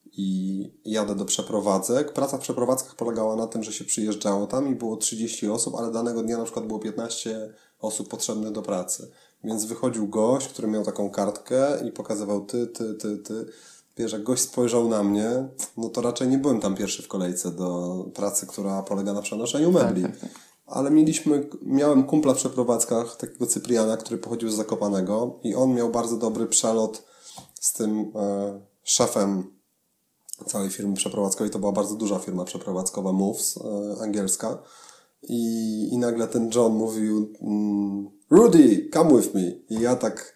Speaker 2: i jadę do przeprowadzek. Praca w przeprowadzkach polegała na tym, że się przyjeżdżało tam i było 30 osób, ale danego dnia na przykład było 15 osób potrzebnych do pracy. Więc wychodził gość, który miał taką kartkę i pokazywał ty, ty, ty, ty wiesz, jak gość spojrzał na mnie, no to raczej nie byłem tam pierwszy w kolejce do pracy, która polega na przenoszeniu mebli. Tak, tak, tak. Ale mieliśmy, miałem kumpla w przeprowadzkach, takiego Cypriana, który pochodził z Zakopanego i on miał bardzo dobry przelot z tym e, szefem całej firmy przeprowadzkowej. To była bardzo duża firma przeprowadzkowa, Moves, e, angielska. I, I nagle ten John mówił mm, Rudy, come with me. I ja tak,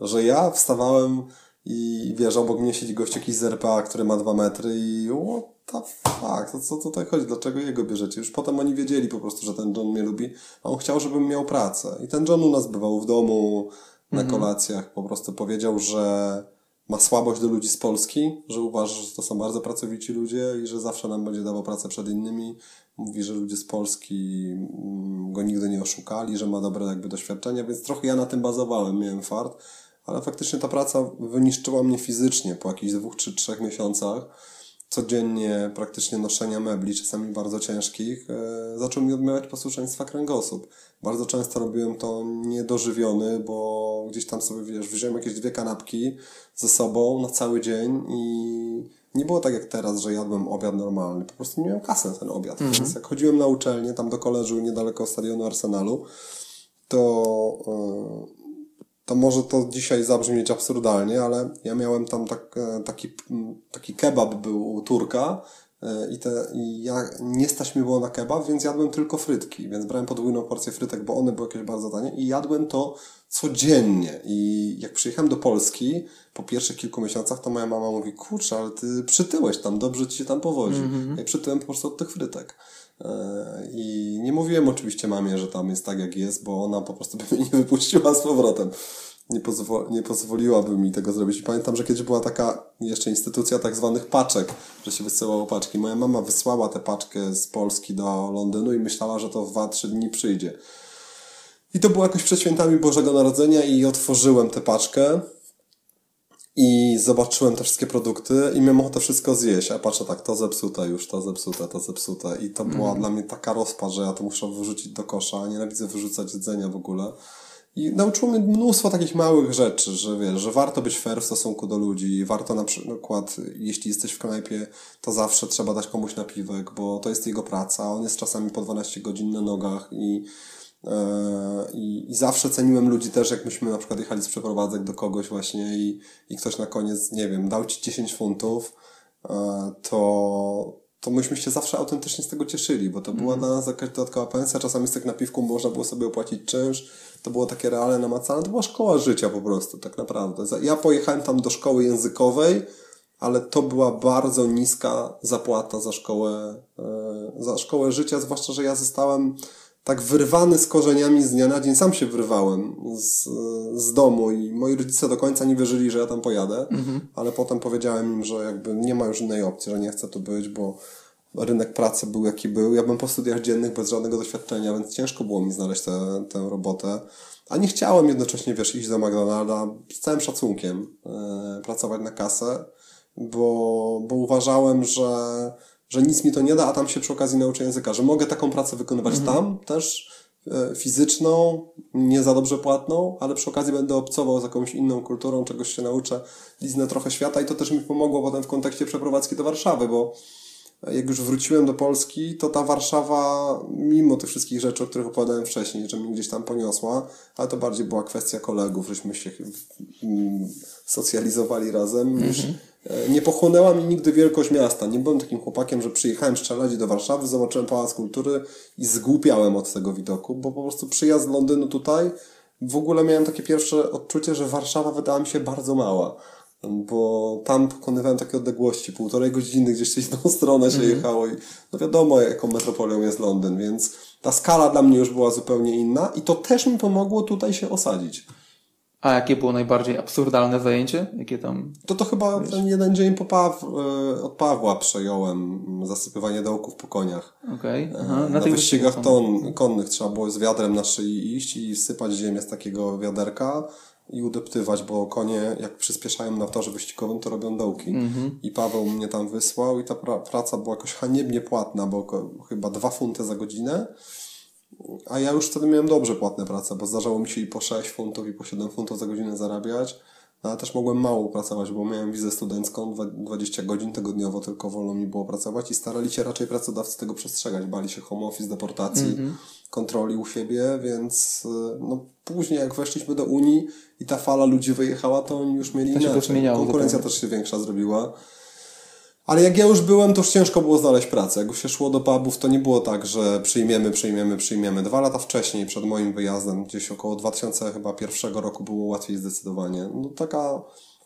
Speaker 2: że ja wstawałem i wiesz, obok mnie siedzi gość jakiś z RPA, który ma dwa metry i what the fuck, to co tutaj chodzi, dlaczego jego bierzecie? Już potem oni wiedzieli po prostu, że ten John mnie lubi, a on chciał, żebym miał pracę. I ten John u nas bywał w domu, na mhm. kolacjach, po prostu powiedział, że ma słabość do ludzi z Polski, że uważa, że to są bardzo pracowici ludzie i że zawsze nam będzie dawał pracę przed innymi. Mówi, że ludzie z Polski mm, go nigdy nie oszukali, że ma dobre jakby doświadczenia, więc trochę ja na tym bazowałem, miałem fart ale faktycznie ta praca wyniszczyła mnie fizycznie po jakichś dwóch czy trzech miesiącach. Codziennie praktycznie noszenia mebli, czasami bardzo ciężkich, e, zaczął mi odmawiać posłuszeństwa kręgosłup. Bardzo często robiłem to niedożywiony, bo gdzieś tam sobie, wiesz, wziąłem jakieś dwie kanapki ze sobą na cały dzień i nie było tak jak teraz, że jadłem obiad normalny. Po prostu nie miałem kasy na ten obiad. -hmm. Więc jak chodziłem na uczelnię, tam do koleżu niedaleko stadionu Arsenalu, to yy, to może to dzisiaj zabrzmieć absurdalnie, ale ja miałem tam tak, e, taki, taki kebab był u Turka e, i, te, i ja, nie stać mi było na kebab, więc jadłem tylko frytki, więc brałem podwójną porcję frytek, bo one były jakieś bardzo tanie i jadłem to codziennie i jak przyjechałem do Polski po pierwszych kilku miesiącach, to moja mama mówi, kurczę, ale ty przytyłeś tam, dobrze ci się tam powodzi. Mm -hmm. Ja przytyłem po prostu od tych frytek. E, I nie mówiłem oczywiście mamie, że tam jest tak jak jest, bo ona po prostu by mnie nie wypuściła z powrotem. Nie, pozwo nie pozwoliłaby mi tego zrobić. I pamiętam, że kiedyś była taka jeszcze instytucja tak zwanych paczek, że się wysyłało paczki. Moja mama wysłała tę paczkę z Polski do Londynu i myślała, że to w 2-3 dni przyjdzie. I to było jakoś przed świętami Bożego Narodzenia i otworzyłem tę paczkę i zobaczyłem te wszystkie produkty i miałem ochotę wszystko zjeść, a patrzę tak, to zepsute już, to zepsute, to zepsute. I to była mm. dla mnie taka rozpad, że ja to muszę wyrzucić do kosza, nienawidzę wyrzucać jedzenia w ogóle. I nauczyło mnie mnóstwo takich małych rzeczy, że wiesz, że warto być fair w stosunku do ludzi, warto na przykład, jeśli jesteś w knajpie, to zawsze trzeba dać komuś napiwek, bo to jest jego praca, on jest czasami po 12 godzin na nogach i I, I zawsze ceniłem ludzi też, jak myśmy na przykład jechali z przeprowadzek do kogoś właśnie i, i ktoś na koniec, nie wiem, dał ci 10 funtów, e, to, to myśmy się zawsze autentycznie z tego cieszyli, bo to była mm. dla nas jakaś dodatkowa pensja, czasami z tych napiwków można było sobie opłacić czynsz, to było takie realne namacalne, to była szkoła życia po prostu, tak naprawdę. Ja pojechałem tam do szkoły językowej, ale to była bardzo niska zapłata za szkołę, e, za szkołę życia, zwłaszcza, że ja zostałem tak wyrwany z korzeniami z dnia na dzień. Sam się wyrwałem z, z domu i moi rodzice do końca nie wierzyli, że ja tam pojadę, mhm. ale potem powiedziałem im, że jakby nie ma już innej opcji, że nie chcę tu być, bo rynek pracy był jaki był. Ja byłem po studiach dziennych bez żadnego doświadczenia, więc ciężko było mi znaleźć tę, tę robotę. A nie chciałem jednocześnie, wiesz, iść do McDonalda z całym szacunkiem yy, pracować na kasę, bo, bo uważałem, że, że nic mi to nie da, a tam się przy okazji nauczę języka, że mogę taką pracę wykonywać mhm. tam też, e, fizyczną, nie za dobrze płatną, ale przy okazji będę obcował z jakąś inną kulturą, czegoś się nauczę, liznę trochę świata i to też mi pomogło potem w kontekście przeprowadzki do Warszawy, bo jak już wróciłem do Polski, to ta Warszawa, mimo tych wszystkich rzeczy, o których opowiadałem wcześniej, że mnie gdzieś tam poniosła, ale to bardziej była kwestia kolegów, żeśmy się mm, socjalizowali razem, mm -hmm. nie pochłonęła mi nigdy wielkość miasta. Nie byłem takim chłopakiem, że przyjechałem z do Warszawy, zobaczyłem Pałac Kultury i zgłupiałem od tego widoku, bo po prostu przyjazd z Londynu tutaj, w ogóle miałem takie pierwsze odczucie, że Warszawa wydała mi się bardzo mała bo tam pokonywałem takie odległości, półtorej godziny gdzieś w jedną stronę się mm. jechało i no wiadomo jaką metropolią jest Londyn, więc ta skala dla mnie już była zupełnie inna i to też mi pomogło tutaj się osadzić.
Speaker 1: A jakie było najbardziej absurdalne zajęcie? Jakie tam...
Speaker 2: To to chyba wiesz? ten jeden dzień po Paw, e, od Pawła przejąłem zasypywanie dołków po koniach.
Speaker 1: Okay.
Speaker 2: E, na, na wyścigach ton, konnych trzeba było z wiadrem na szyi iść i sypać ziemię z takiego wiaderka i udeptywać, bo konie jak przyspieszają na torze wyścigowym, to robią dołki. Mm-hmm. I Paweł mnie tam wysłał i ta pra- praca była jakoś haniebnie płatna, bo chyba dwa funty za godzinę. A ja już wtedy miałem dobrze płatne prace, bo zdarzało mi się i po 6 funtów, i po 7 funtów za godzinę zarabiać. No, ale też mogłem mało pracować, bo miałem wizę studencką, 20 godzin tygodniowo tylko wolno mi było pracować i starali się raczej pracodawcy tego przestrzegać. Bali się home office, deportacji, mm-hmm. kontroli u siebie, więc no, później jak weszliśmy do Unii i ta fala ludzi wyjechała, to oni już mieli to inaczej. Konkurencja też się większa zrobiła. Ale jak ja już byłem, to już ciężko było znaleźć pracę. Jak już się szło do pubów, to nie było tak, że przyjmiemy, przyjmiemy, przyjmiemy. Dwa lata wcześniej, przed moim wyjazdem, gdzieś około 2001 roku było łatwiej zdecydowanie. No taka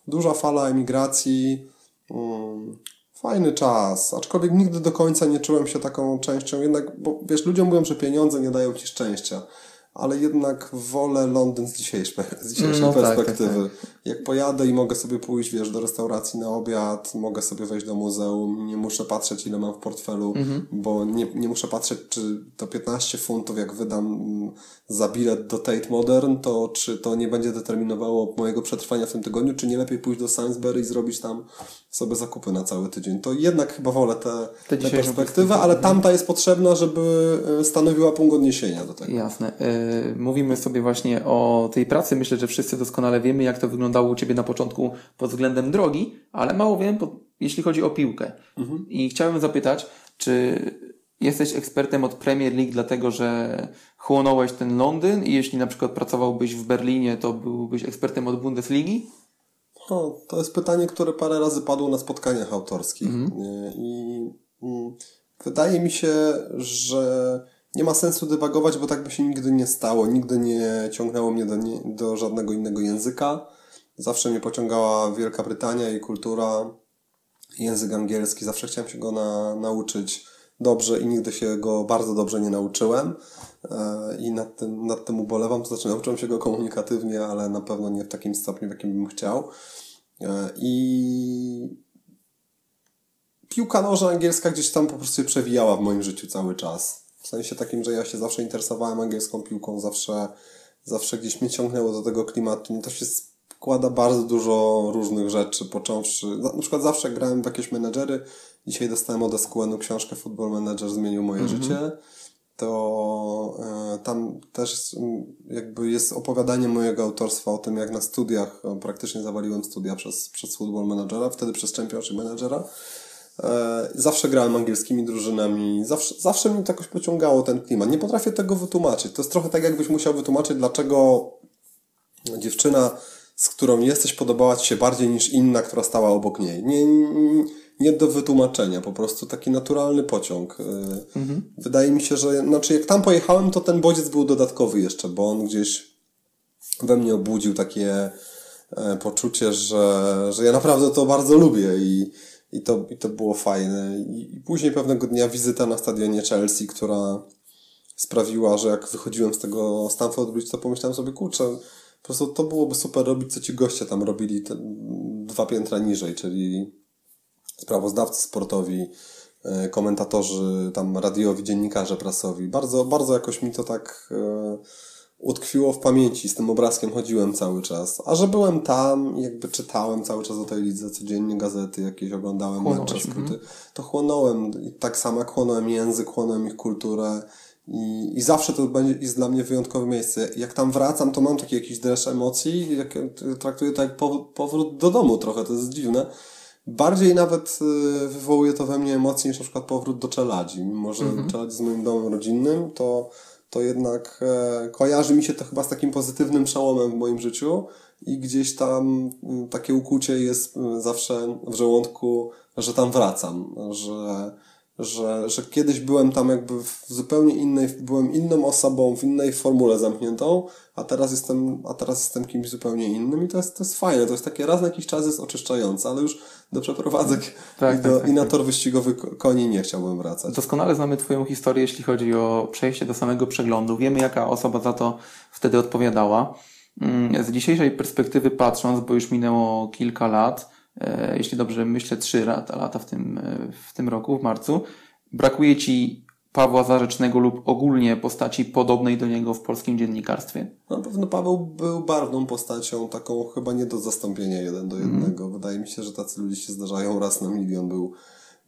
Speaker 2: duża fala emigracji, um, fajny czas, aczkolwiek nigdy do końca nie czułem się taką częścią, jednak, bo wiesz, ludziom mówią, że pieniądze nie dają ci szczęścia ale jednak wolę Londyn z dzisiejszej, z dzisiejszej no, perspektywy. Tak, tak, tak. Jak pojadę i mogę sobie pójść, wiesz, do restauracji na obiad, mogę sobie wejść do muzeum, nie muszę patrzeć, ile mam w portfelu, mhm. bo nie, nie muszę patrzeć, czy to 15 funtów, jak wydam za bilet do Tate Modern, to czy to nie będzie determinowało mojego przetrwania w tym tygodniu, czy nie lepiej pójść do Sainsbury i zrobić tam sobie zakupy na cały tydzień. To jednak chyba wolę tę te, te perspektywę, ale tamta jest potrzebna, żeby e, stanowiła punkt odniesienia do tego.
Speaker 1: Jasne. Yy, mówimy sobie właśnie o tej pracy. Myślę, że wszyscy doskonale wiemy, jak to wyglądało u Ciebie na początku pod względem drogi, ale mało wiem, jeśli chodzi o piłkę. Mhm. I chciałem zapytać, czy jesteś ekspertem od Premier League, dlatego że chłonąłeś ten Londyn i jeśli na przykład pracowałbyś w Berlinie, to byłbyś ekspertem od Bundesligi?
Speaker 2: No, to jest pytanie, które parę razy padło na spotkaniach autorskich. Mhm. I, I wydaje mi się, że nie ma sensu dywagować, bo tak by się nigdy nie stało. Nigdy nie ciągnęło mnie do, nie, do żadnego innego języka. Zawsze mnie pociągała Wielka Brytania i kultura, język angielski. Zawsze chciałem się go na, nauczyć dobrze i nigdy się go bardzo dobrze nie nauczyłem e, i nad tym, nad tym ubolewam. To znaczy nauczyłem się go komunikatywnie, ale na pewno nie w takim stopniu, w jakim bym chciał. E, I piłka nożna angielska gdzieś tam po prostu się przewijała w moim życiu cały czas. W sensie takim, że ja się zawsze interesowałem angielską piłką, zawsze, zawsze gdzieś mnie ciągnęło do tego klimatu. To się składa bardzo dużo różnych rzeczy, począwszy, na przykład zawsze grałem w jakieś menedżery, dzisiaj dostałem od SQN-u książkę Football Manager zmienił moje -hmm. życie, to e, tam też jakby jest opowiadanie mojego autorstwa o tym, jak na studiach, praktycznie zawaliłem studia przez, przez Football Managera, wtedy przez Championship Managera, e, Zawsze grałem angielskimi drużynami, zawsze, zawsze mnie to jakoś pociągało ten klimat. Nie potrafię tego wytłumaczyć. To jest trochę tak, jakbyś musiał wytłumaczyć, dlaczego dziewczyna z którą jesteś, podobała Ci się bardziej niż inna, która stała obok niej. Nie, nie do wytłumaczenia, po prostu taki naturalny pociąg. Y, mhm. Wydaje mi się, że znaczy jak tam pojechałem, to ten bodziec był dodatkowy jeszcze, bo on gdzieś we mnie obudził takie e, poczucie, że, że ja naprawdę to bardzo lubię i, i, to, i to było fajne. I, I później pewnego dnia wizyta na stadionie Chelsea, która sprawiła, że jak wychodziłem z tego Stamford Bridge, to pomyślałem sobie, kurczę, po prostu to byłoby super robić, co ci goście tam robili te dwa piętra niżej, czyli sprawozdawcy sportowi, e, komentatorzy tam radiowi, dziennikarze prasowi. Bardzo, bardzo jakoś mi to tak e, utkwiło w pamięci. Z tym obrazkiem chodziłem cały czas. A że byłem tam i jakby czytałem cały czas o tej lidze, codziennie gazety jakieś oglądałem, mecze, skróty, to chłonąłem. I tak samo chłonąłem język, chłonąłem ich kulturę. I, I zawsze to będzie jest dla mnie wyjątkowe miejsce. Jak tam wracam, to mam taki jakiś dreszcz emocji, jak, traktuję to jak pow- powrót do domu trochę, to jest dziwne. Bardziej nawet y, wywołuje to we mnie emocje niż na przykład powrót do Czeladzi. Mimo, że
Speaker 1: Mhm.
Speaker 2: Czeladzi jest moim domem rodzinnym, to, to jednak e, kojarzy mi się to chyba z takim pozytywnym przełomem w moim życiu i gdzieś tam takie ukucie jest mm, zawsze w żołądku, że tam wracam, że, że, że kiedyś byłem tam jakby w zupełnie innej, byłem inną osobą, w innej formule zamkniętą, a teraz jestem, a teraz jestem kimś zupełnie innym i to jest, to jest fajne, to jest takie raz na jakiś czas jest oczyszczające, ale już do przeprowadzek
Speaker 1: Tak,
Speaker 2: i, do,
Speaker 1: tak, tak,
Speaker 2: i na
Speaker 1: tak.
Speaker 2: tor wyścigowy ko- koni nie chciałbym wracać.
Speaker 1: Doskonale znamy Twoją historię, jeśli chodzi o przejście do samego przeglądu. Wiemy, jaka osoba za to wtedy odpowiadała. Mm, Z dzisiejszej perspektywy patrząc, bo już minęło kilka lat, jeśli dobrze myślę, trzy lata, lata w, tym, e, w tym roku, w marcu, brakuje Ci Pawła Zarzecznego lub ogólnie postaci podobnej do niego w polskim dziennikarstwie?
Speaker 2: Na pewno Paweł był barwną postacią, taką chyba nie do zastąpienia jeden do jednego. Wydaje mi się, że tacy ludzie się zdarzają raz na milion. Był,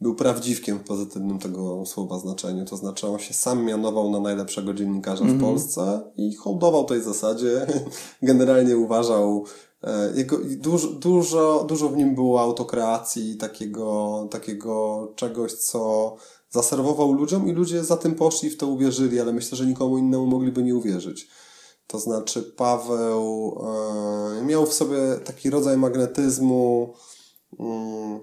Speaker 2: był prawdziwkiem w pozytywnym tego słowa znaczeniu. To znaczy on się sam mianował na najlepszego dziennikarza w Polsce i hołdował tej zasadzie. Generalnie uważał, e, jego, i dużo, dużo, dużo w nim było autokreacji, takiego, takiego czegoś, co zaserwował ludziom i ludzie za tym poszli w to uwierzyli, ale myślę, że nikomu innemu mogliby nie uwierzyć. To znaczy Paweł e, miał w sobie taki rodzaj magnetyzmu mm,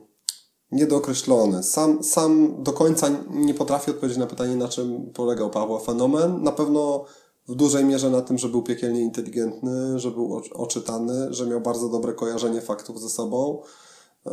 Speaker 2: niedookreślony. Sam, sam do końca nie potrafię odpowiedzieć na pytanie, na czym polegał Pawła fenomen. Na pewno w dużej mierze na tym, że był piekielnie inteligentny, że był oczy- oczytany, że miał bardzo dobre kojarzenie faktów ze sobą. E,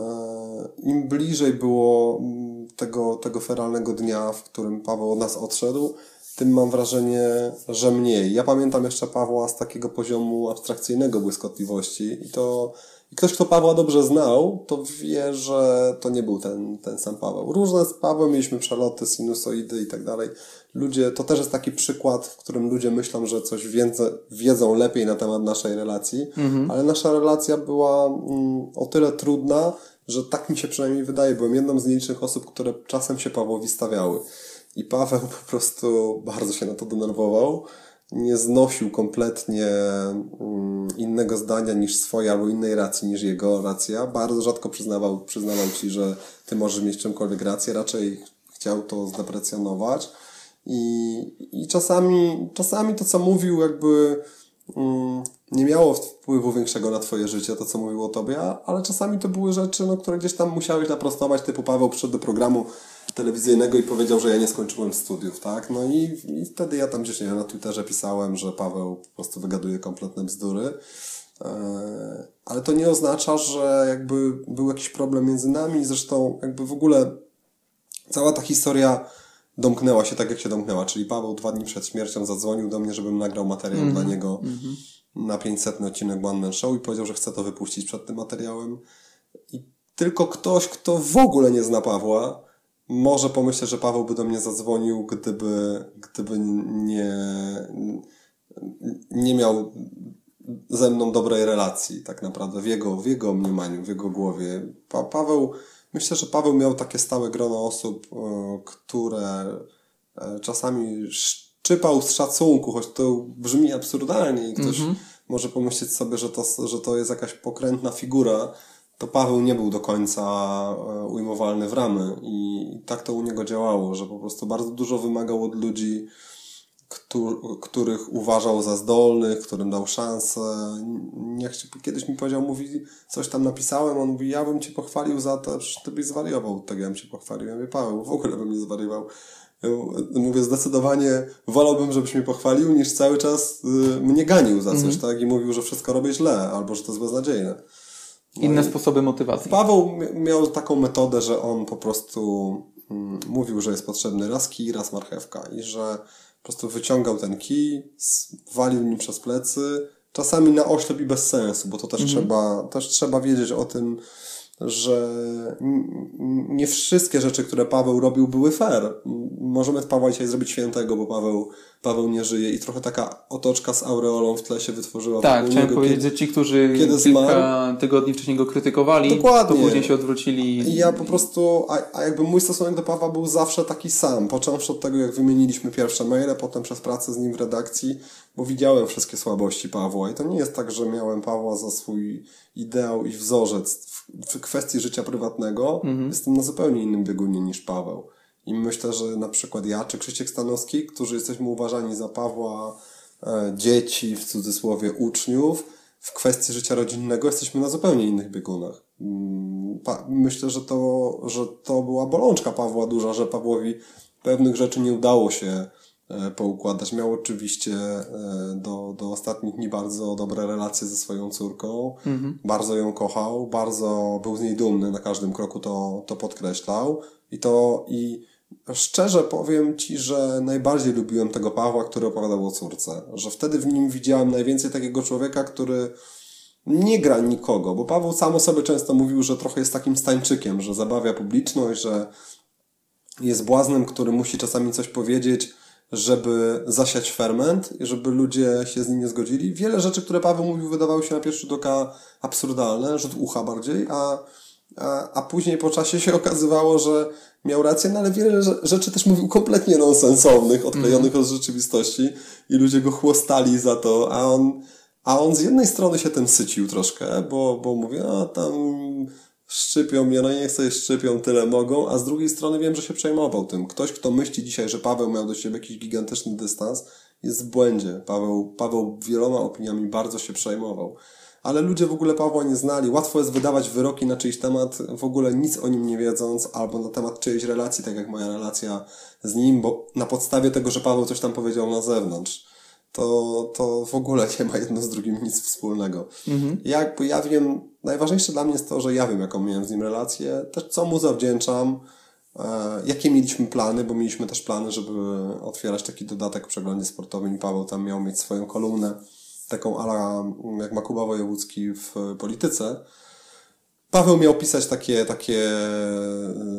Speaker 2: Im bliżej było mm, tego, tego feralnego dnia, w którym Paweł od nas odszedł, tym mam wrażenie, że mniej. Ja pamiętam jeszcze Pawła z takiego poziomu abstrakcyjnego błyskotliwości i to i ktoś, kto Pawła dobrze znał, to wie, że to nie był ten, ten sam Paweł. Różne z Pawłem mieliśmy przeloty, sinusoidy i tak dalej. Ludzie, to też jest taki przykład, w którym ludzie myślą, że coś wiedzą, wiedzą lepiej na temat naszej relacji, ale nasza relacja była mm, o tyle trudna, że tak mi się przynajmniej wydaje. Byłem jedną z nielicznych osób, które czasem się Pawłowi stawiały. I Paweł po prostu bardzo się na to denerwował. Nie znosił kompletnie mm, innego zdania niż swoje, albo innej racji niż jego racja. Bardzo rzadko przyznawał, przyznawał ci, że ty możesz mieć czymkolwiek rację. Raczej chciał to zdeprecjonować. I, i czasami, czasami to, co mówił, jakby mm, nie miało wpływu większego na twoje życie, to co mówił o tobie, ale czasami to były rzeczy, no, które gdzieś tam musiałeś naprostować, typu Paweł przyszedł do programu telewizyjnego i powiedział, że ja nie skończyłem studiów, tak? No i, i wtedy ja tam gdzieś nie wiem, na Twitterze pisałem, że Paweł po prostu wygaduje kompletne bzdury. Eee, Ale to nie oznacza, że jakby był jakiś problem między nami, zresztą jakby w ogóle cała ta historia domknęła się tak, jak się domknęła, czyli Paweł dwa dni przed śmiercią zadzwonił do mnie, żebym nagrał materiał dla niego na 500 odcinek One Man Show i powiedział, że chce to wypuścić przed tym materiałem. I tylko ktoś, kto w ogóle nie zna Pawła, może pomyśleć, że Paweł by do mnie zadzwonił, gdyby, gdyby nie, nie miał ze mną dobrej relacji, tak naprawdę, w jego, w jego mniemaniu, w jego głowie. Pa, Paweł, myślę, że Paweł miał takie stałe grono osób, e, które e, czasami szczypał z szacunku, choć to brzmi absurdalnie i ktoś może pomyśleć sobie, że to, że to jest jakaś pokrętna figura, to Paweł nie był do końca e, ujmowalny w ramy i tak to u niego działało, że po prostu bardzo dużo wymagał od ludzi, których uważał za zdolnych, którym dał szansę. Się, kiedyś mi powiedział, mówi, coś tam napisałem, on mówi, ja bym cię pochwalił za to, przecież ty byś zwariował od tego, ja bym cię pochwalił. Ja mówię, Paweł, w ogóle bym nie zwariował. Mówię, zdecydowanie wolałbym, żebyś mnie pochwalił, niż cały czas y, mnie ganił za coś, tak? I mówił, że wszystko robię źle, albo że to jest beznadziejne.
Speaker 1: Inne sposoby motywacji.
Speaker 2: Paweł mi- miał taką metodę, że on po prostu mm, mówił, że jest potrzebny raz kij, raz marchewka i że po prostu wyciągał ten kij, walił nim przez plecy, czasami na oślep i bez sensu, bo to też, trzeba, też trzeba wiedzieć o tym, że nie wszystkie rzeczy, które Paweł robił, były fair. Możemy z Pawła dzisiaj zrobić świętego, bo Paweł, Paweł nie żyje i trochę taka otoczka z aureolą w tle się wytworzyła.
Speaker 1: Tak, chciałem powiedzieć, że ci, którzy kiedy kilka zmarł, tygodni wcześniej go krytykowali, Dokładnie. to później się odwrócili.
Speaker 2: I ja po prostu, a, a jakby mój stosunek do Pawła był zawsze taki sam, począwszy od tego, jak wymieniliśmy pierwsze maile, potem przez pracę z nim w redakcji, bo widziałem wszystkie słabości Pawła i to nie jest tak, że miałem Pawła za swój ideał i wzorzec w kwestii życia prywatnego mhm. jestem na zupełnie innym biegunie niż Paweł. I myślę, że na przykład ja czy Krzysiek Stanowski, którzy jesteśmy uważani za Pawła e, dzieci, w cudzysłowie uczniów, w kwestii życia rodzinnego jesteśmy na zupełnie innych biegunach. Mm, myślę, że to, że to była bolączka Pawła duża, że Pawłowi pewnych rzeczy nie udało się E, poukładać. Miał oczywiście e, do, do ostatnich dni bardzo dobre relacje ze swoją córką. Mhm. Bardzo ją kochał, bardzo był z niej dumny, na każdym kroku to, to podkreślał. I to i szczerze powiem Ci, że najbardziej lubiłem tego Pawła, który opowiadał o córce. Że wtedy w nim widziałem najwięcej takiego człowieka, który nie gra nikogo, bo Paweł sam o sobie często mówił, że trochę jest takim stańczykiem, że zabawia publiczność, że jest błaznem, który musi czasami coś powiedzieć, żeby zasiać ferment i żeby ludzie się z nim nie zgodzili. Wiele rzeczy, które Paweł mówił, wydawały się na pierwszy rzut oka absurdalne, rzut ucha bardziej, a, a, a później po czasie się okazywało, że miał rację, no ale wiele rzeczy też mówił kompletnie nonsensownych, odklejonych mm. od rzeczywistości i ludzie go chłostali za to, a on, a on z jednej strony się tym sycił troszkę, bo, bo mówi, a tam szczypią mnie, no niech sobie szczypią, tyle mogą, a z drugiej strony wiem, że się przejmował tym. Ktoś, kto myśli dzisiaj, że Paweł miał do siebie jakiś gigantyczny dystans, jest w błędzie. Paweł, Paweł wieloma opiniami bardzo się przejmował. Ale ludzie w ogóle Pawła nie znali. Łatwo jest wydawać wyroki na czyjś temat, w ogóle nic o nim nie wiedząc, albo na temat czyjejś relacji, tak jak moja relacja z nim, bo na podstawie tego, że Paweł coś tam powiedział na zewnątrz to, to w ogóle nie ma jedno z drugim nic wspólnego. Mhm. Jakby ja wiem, najważniejsze dla mnie jest to, że ja wiem, jaką miałem z nim relację, też co mu zawdzięczam, e, jakie mieliśmy plany, bo mieliśmy też plany, żeby otwierać taki dodatek w przeglądzie sportowym i Paweł tam miał mieć swoją kolumnę, taką ala jak ma Kuba Wojewódzki w polityce, Paweł miał pisać takie, takie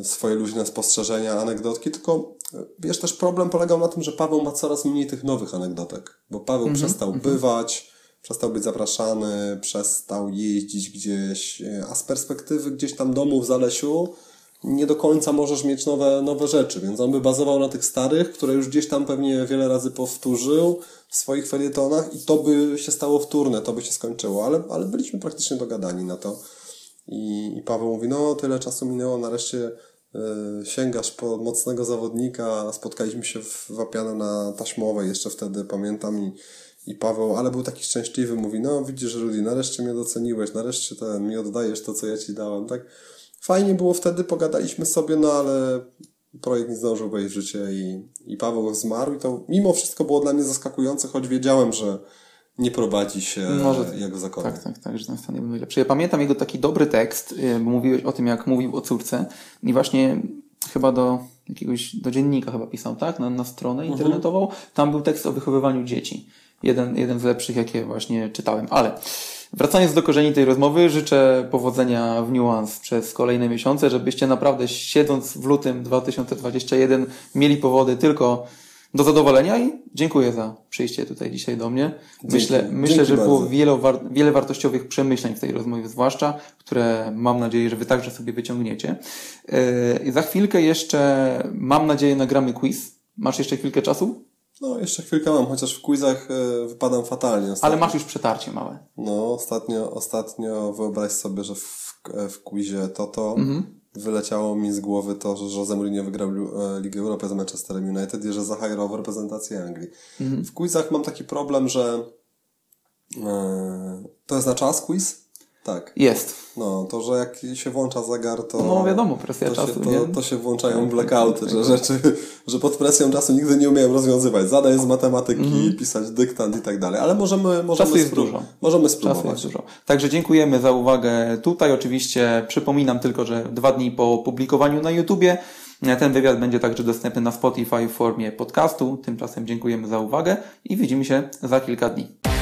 Speaker 2: e, swoje luźne spostrzeżenia, anegdotki, tylko e, wiesz, też problem polegał na tym, że Paweł ma coraz mniej tych nowych anegdotek, bo Paweł mm -hmm, przestał mm -hmm. bywać, przestał być zapraszany, przestał jeździć gdzieś, e, a z perspektywy gdzieś tam domu w Zalesiu nie do końca możesz mieć nowe, nowe rzeczy, więc on by bazował na tych starych, które już gdzieś tam pewnie wiele razy powtórzył w swoich felietonach i to by się stało wtórne, to by się skończyło, ale, ale byliśmy praktycznie dogadani na to. I, I Paweł mówi, no tyle czasu minęło, nareszcie y, sięgasz po mocnego zawodnika. Spotkaliśmy się w Wapiano na Taśmowej jeszcze wtedy, pamiętam i, i Paweł, ale był taki szczęśliwy, mówi, no widzisz Rudy, nareszcie mnie doceniłeś, nareszcie ten, mi oddajesz to, co ja ci dałem, tak? Fajnie było wtedy, pogadaliśmy sobie, no ale projekt nie zdążył wejść w życie i, i Paweł zmarł i to mimo wszystko było dla mnie zaskakujące, choć wiedziałem, że nie prowadzi się Może, jak w zakonie.
Speaker 1: Tak, tak, tak, że ten stan nie był lepszy. Ja pamiętam jego taki dobry tekst, y, bo mówiłeś o tym, jak mówił o córce i właśnie chyba do jakiegoś, do dziennika chyba pisał, tak? Na, na stronę mhm. internetową. Tam był tekst o wychowywaniu dzieci. Jeden, jeden z lepszych, jakie właśnie czytałem. Ale wracając do korzeni tej rozmowy, życzę powodzenia w Nuance przez kolejne miesiące, żebyście naprawdę siedząc w lutym 2021 mieli powody tylko do zadowolenia i dziękuję za przyjście tutaj dzisiaj do mnie. Dzięki, myślę, myślę że było wiele, wiele wartościowych przemyśleń w tej rozmowie, zwłaszcza, które mam nadzieję, że Wy także sobie wyciągniecie. Yy, za chwilkę jeszcze, mam nadzieję, nagramy quiz. Masz jeszcze chwilkę czasu?
Speaker 2: No, jeszcze chwilkę mam, chociaż w quizach yy, wypadam fatalnie.
Speaker 1: Ostatnio. Ale masz już przetarcie małe.
Speaker 2: No, ostatnio, ostatnio wyobraź sobie, że w, w quizie to to mhm wyleciało mi z głowy to, że Jose Mourinho wygrał e, Ligę Europy z Manchesterem United i że zahajrował reprezentację Anglii. Mhm. W quizach mam taki problem, że e, to jest na czas quiz, tak.
Speaker 1: Jest.
Speaker 2: No, to, że jak się włącza zegar, to...
Speaker 1: No wiadomo, presja
Speaker 2: to
Speaker 1: czasu,
Speaker 2: się, to, to, się włączają blackouty, że rzeczy, że pod presją czasu nigdy nie umiem rozwiązywać zadań z matematyki, mm. pisać dyktant i tak dalej, ale możemy, możemy,
Speaker 1: czasu jest dużo.
Speaker 2: możemy spróbować.
Speaker 1: Czasu jest dużo. Także dziękujemy za uwagę tutaj. Oczywiście przypominam tylko, że dwa dni po publikowaniu na YouTubie ten wywiad będzie także dostępny na Spotify w formie podcastu. Tymczasem dziękujemy za uwagę i widzimy się za kilka dni.